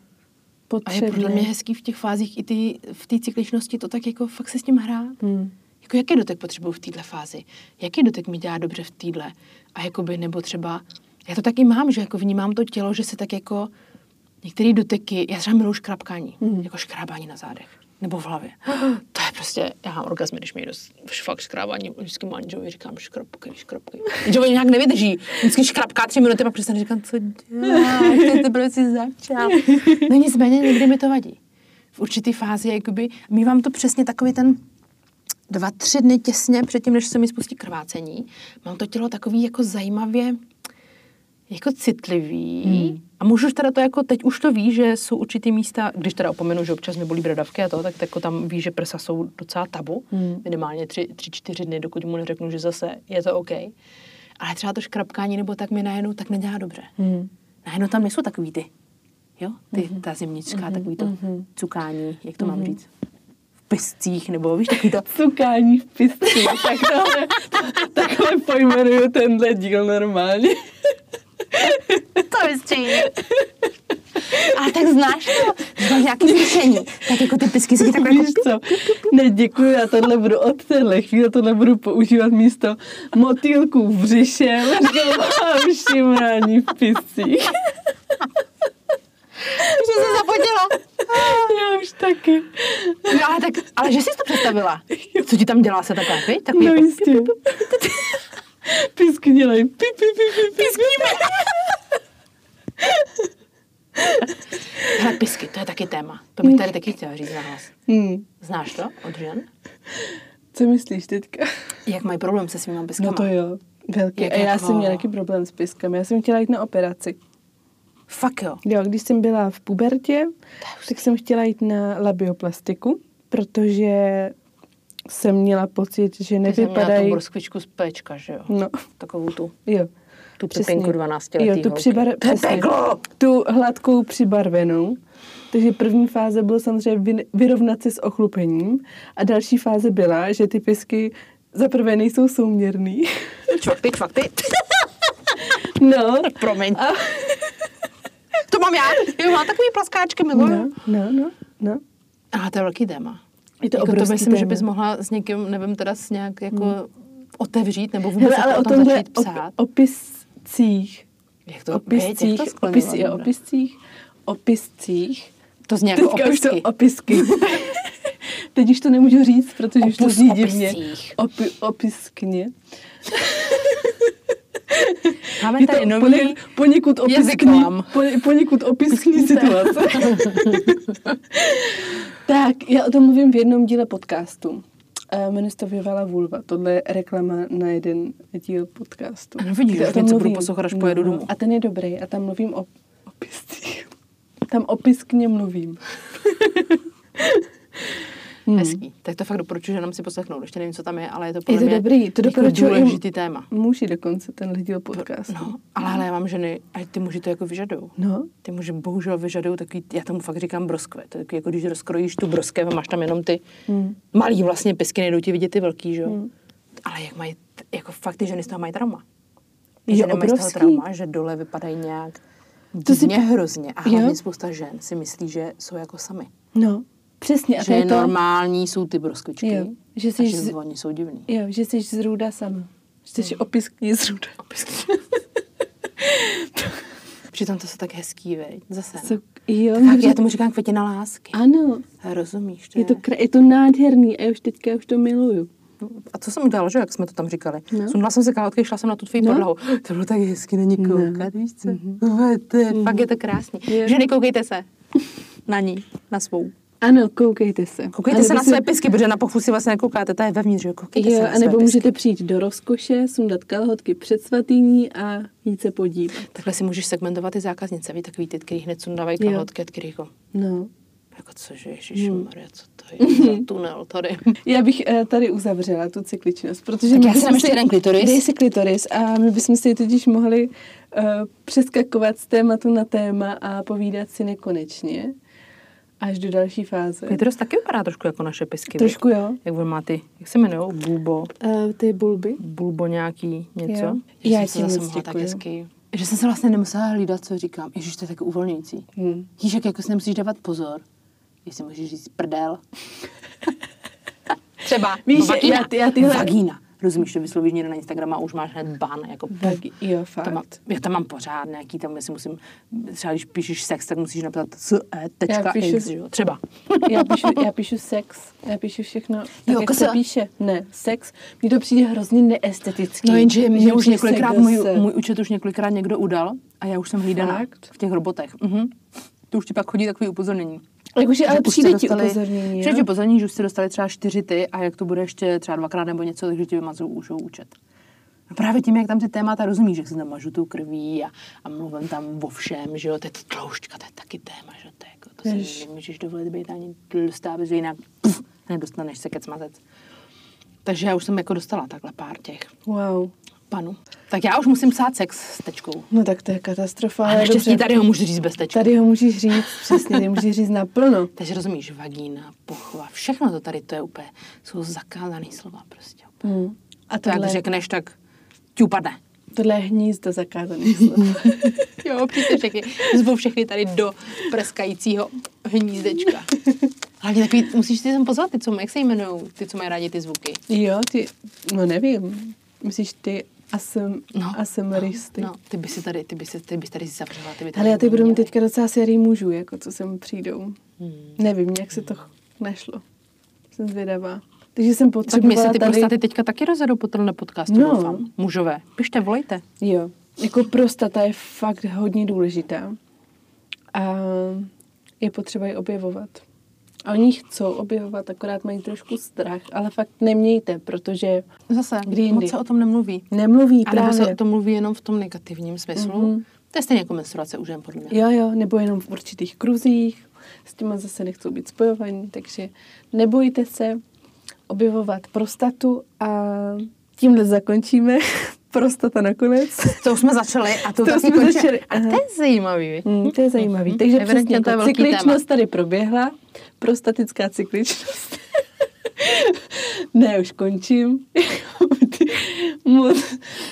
A je podle mě hezký v těch fázích i ty, v té cykličnosti to tak jako fakt se s tím hrát. Hmm. Jako jaký dotek potřebuju v této fázi? Jaký dotek mi dělá dobře v téhle? A jakoby, nebo třeba, já to taky mám, že jako vnímám to tělo, že se tak jako některé doteky, já třeba miluji škrapkání, mm. jako škrábání na zádech. Nebo v hlavě. [GASPS] To je prostě, já mám orgasmy, když mi jde fakt škrábání, vždycky manželovi říkám škrapkej, škrapkej. [LAUGHS] Jenže oni nějak nevydrží. Vždycky škrapká tři minuty, pak přestane říkám, co děláš, teprve si začal. [LAUGHS] No nicméně někdy mi to vadí. V určitý fázi, jakoby, mývám to přesně takový ten dva, tři dny těsně předtím, než se mi spustí krvácení, mám to tělo takový jako zajímavě jako citlivý. Hmm. A můžu už teda to jako, teď už to ví, že jsou určitý místa, když teda opomenu, že občas mi bolí bradavky a to, tak jako tam ví, že prsa jsou docela tabu. Hmm. Minimálně tři, tři, čtyři dny, dokud mu neřeknu, že zase je to OK. Ale třeba to škrapkání nebo tak mi najednou tak nedělá dobře. Hmm. Najednou tam nejsou takový ty, jo, ty, ta zimnička, takový to cukání, jak to mám říct? piscích, nebo víš, takový to... Cukání v pistích. Tak tohle, [LAUGHS] takhle pojmenuju tenhle díl normálně. To vystřílí. A tak znáš to? Znáš nějaký slyšení. Tak jako ty pisky si takhle Víš co? Ne, děkuji, já tohle budu od téhle chvíle, tohle budu používat místo motýlků v břiše, ležová šimrání v piscích. Jsem se zapotila. Já už taky. No, ale, tak, ale že jsi to představila? Co ti tam dělá se takhle? Takový No jako- jistě. Pisky dělají pi, pi, pi, pi, pi. [LAUGHS] Hele, pisky, to je taky téma. To bych tady taky chtěla říct nahlas. Hmm. Znáš to od žen? Co myslíš teďka? Jak mají problém se svýma piskama? No to jo. Velký. Jak A já jsem měla taky problém s piskami. Já jsem chtěla jít na operaci. Fakt jo. Jo, když jsem byla v pubertě, tak jsem chtěla jít na labioplastiku, protože jsem měla pocit, že Ty jsi měla tu nevypadají... broskvičku z péčka, že jo? No, Takovou tu. jo. Tu Přesně. pepinku 12 Jo, tu, přibar... přesně. tu hladkou přibarvenou. Takže první fáze bylo samozřejmě vy- vyrovnat se s ochlupením a další fáze byla, že ty pisky za prvé nejsou souměrný. Čvakty, čvakty. [LAUGHS] No, Promiň. A- To mám já. Jo, mám takový plaskáčky, miluju. no, no, no, no. Ale to je velký téma. Je to jako to myslím, že bys mohla s někým, nevím, teda s nějak jako otevřít, nebo vůbec Hele, ale o o tom začít psát. op, opiscích, jak to, opiscích, jak to opis, dobré. opiscích, opiscích. To zní jako Teďka už to opisky. opisky. [LAUGHS] Teď už to nemůžu říct, protože už to Opus zní divně. Opi, opiskně. Máme Je tady nový... poně, poněkud opiskní, jazyklam. poně, poněkud opiskní situace. [LAUGHS] tak, já o tom mluvím v jednom díle podcastu. Jmenuje se vulva. Tohle je reklama na jeden díl podcastu. Ano, vidíš, už o tom něco budu poslouchat, až pojedu domů. A ten je dobrý a tam mluvím o opiscích. [LAUGHS] Tam opiskně mluvím. [LAUGHS] Hmm. Hezký. Tak to fakt doporučuji, že nám si poslechnout. Ještě nevím, co tam je, ale je to podle Je to mě dobrý, to jako doporučuji důležitý i téma. muži dokonce, tenhle díl podcastu. No, ale, ale já mám ženy, a ty muži to jako vyžadují. No. Ty muži bohužel vyžadují takový, já tomu fakt říkám broskve. To je takový, jako když rozkrojíš tu broskev a máš tam jenom ty Hmm. malý vlastně pisky, nejdou ti vidět ty velký, že jo? Ale jak mají, jako fakt ty ženy z toho mají trauma. Ty ženy mají z toho trauma, že dole vypadají nějak To si hrozně. A hlavně Jo. spousta žen si myslí, že jsou jako sami. No, přesně. A že je to, normální jsou ty broskvičky. Jo, že a jsi že z- oni jsou divní. jo, že jsi zrůda sama. Že jsi opiskní zrůda. [LAUGHS] Přitom to jsou tak hezký, veď? Zase. Co, jo, Tak může- já tomu říkám květina lásky. Ano, Rozumíš? To je to, kra- je to nádherný a já už teďka už to miluju. A co jsem udělala, že jak jsme to tam říkali? No. No. Sundala jsem se kalhotky, šla jsem na tu tvoji No. podlahu. [GASPS] To bylo tak hezky na ní koukat, víš co? Mm-hmm. To je, fakt je to krásný. Je. Ženy, koukejte se [LAUGHS] na ní, na svou. Ano, koukejte se. Koukejte A se na si- své pisky, protože na pochvu si vlastně nekoukáte, ta je vevnitř, jo? Koukejte se Jo, na a nebo můžete přijít do rozkoše, sundat kalhotky před svatýní a jít se podívat. Takhle si můžeš segmentovat ty zákaznice, víš, takový ty, který hned sundávají kalhotky, a který jako, No. jako cože, ježišmarja, co to je za [LAUGHS] tunel tady. Já bych eh, tady uzavřela tu cykličnost, protože... Tak já si dám ještě jeden klitoris. Dej si klitoris a my bychom si totiž mohli uh, přeskakovat z tématu na téma a povídat si nekonečně až do další fáze. Klitoris taky vypadá trošku jako naše pisky. Trošku jo. Jak on má ty, jak se jmenují, bulbo, Uh, ty bulby. bulbo nějaký něco. Jo. Že Já jsem se ti zase moc mohla tak hezky. Že jsem se vlastně nemusela hlídat, co říkám. Ježiš, to je tak uvolňující. Hmm. Jak jako si nemusíš dávat pozor. Jestli můžeš říct prdel. [LAUGHS] Třeba. Víš, no, vagína. já ty- já tyhle- Vagína. Rozumíš, to vyslovíš někde na Instagramu a už máš hned ban. Jako Vagi- jo, fakt. to mám, já tam mám pořád nějaký, tam si musím, třeba když píšeš sex, tak musíš napsat s, e, tečka, Já píšu- x, že jo? Třeba. Já píšu, já píšu sex, já píšu všechno, tak Jo, jak se kasa. píše. Ne, sex, mně to přijde hrozně neestetický. No jenže mě Že už několikrát, můj, se. můj účet už několikrát někdo udal a já už jsem hlídaná Fakt? v těch robotech. Mhm. To už ti pak chodí takový upozornění. Jakože, ale Že přijde ti upozornění, Přijde ti upozornění, že už jste dostali třeba čtyři ty a jak to bude ještě třeba dvakrát nebo něco, takže ti vymazují už účet. A právě tím, jak tam ty témata rozumíš, jak se tam mažu tou krví a, a mluvím tam o všem, že jo, to je to tloušťka, to je taky téma, že to je jako, to Jež. si nemůžeš dovolit být ani tlustá, protože jinak puf, nedostaneš se kec mazec. Takže já už jsem jako dostala takhle pár těch Wow. Panů. Tak já už musím psát sex s tečkou. No tak to je katastrofa. Ale dobře. tady ho můžu říct bez tečky. Tady ho můžeš říct, přesně, ty můžeš říct naplno. [LAUGHS] Takže rozumíš, vagína, pochva, všechno to tady, to je úplně, jsou zakázané slova prostě. Hmm. A Tak tohle, řekneš, tak ti upadne. tohle je hnízdo zakázaných slov. [LAUGHS] Jo, přijďte všechny, zvu všechny tady do preskajícího hnízdečka. Hlavně takový, musíš si tam pozvat ty, co, jak se jmenují, ty, co mají rádi ty zvuky. jo, ty, no nevím. Myslíš ty asem, No, ASMRisty? No, ty by si tady, ty by si, ty bys tady si zavřela, ty by tady Ale já teď budu mít teďka docela sérii mužů, jako co sem přijdou. Hmm. Nevím, jak se to nešlo. Jsem zvědavá. Takže jsem Tak mě potřebovala se ty tady... prostaty teďka taky rozjedou po tomhle podcastu, No. doufám. Mužové, pište, volejte. Jo, jako prostata je fakt hodně důležitá. A je potřeba ji objevovat. A oni chcou objevovat, akorát mají trošku strach, ale fakt nemějte, protože Zase, Kdy jindy? moc se o tom nemluví. nemluví A právě. se o tom mluví jenom v tom negativním smyslu. Mhm. To je stejně jako menstruace u žen, podle mě. Jo, jo, nebo jenom v určitých kruzích, s těma zase nechcou být spojovaní, takže nebojte se objevovat prostatu a tímhle zakončíme. [LAUGHS] Prostata nakonec. To už jsme začali a to, To taky jsme končí. začali, A to je zajímavý. Hmm, to je zajímavý. Takže Evidentně přesně, to je ta cykličnost tady proběhla, prostatická cykličnost. [LAUGHS] ne, už končím. [LAUGHS] moc,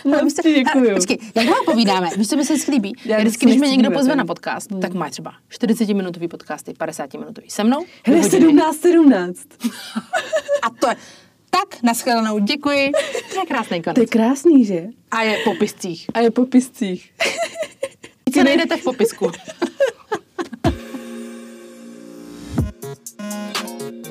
moc ti děkuju. A, Počkej, jak dlouho povídáme? [LAUGHS] Víš, co mi se vždycky líbí? Já Já vždycky, když mě někdo pozve na podcast, tak má třeba 40-minutový podcasty, 50-minutový se mnou. Hele, hodiny. 17, 17. A to je tak, naschledanou, děkuji. To je krásný To je konec. krásný, že? A je po piscích. A je po piscích. Co najdete v popisku. Thank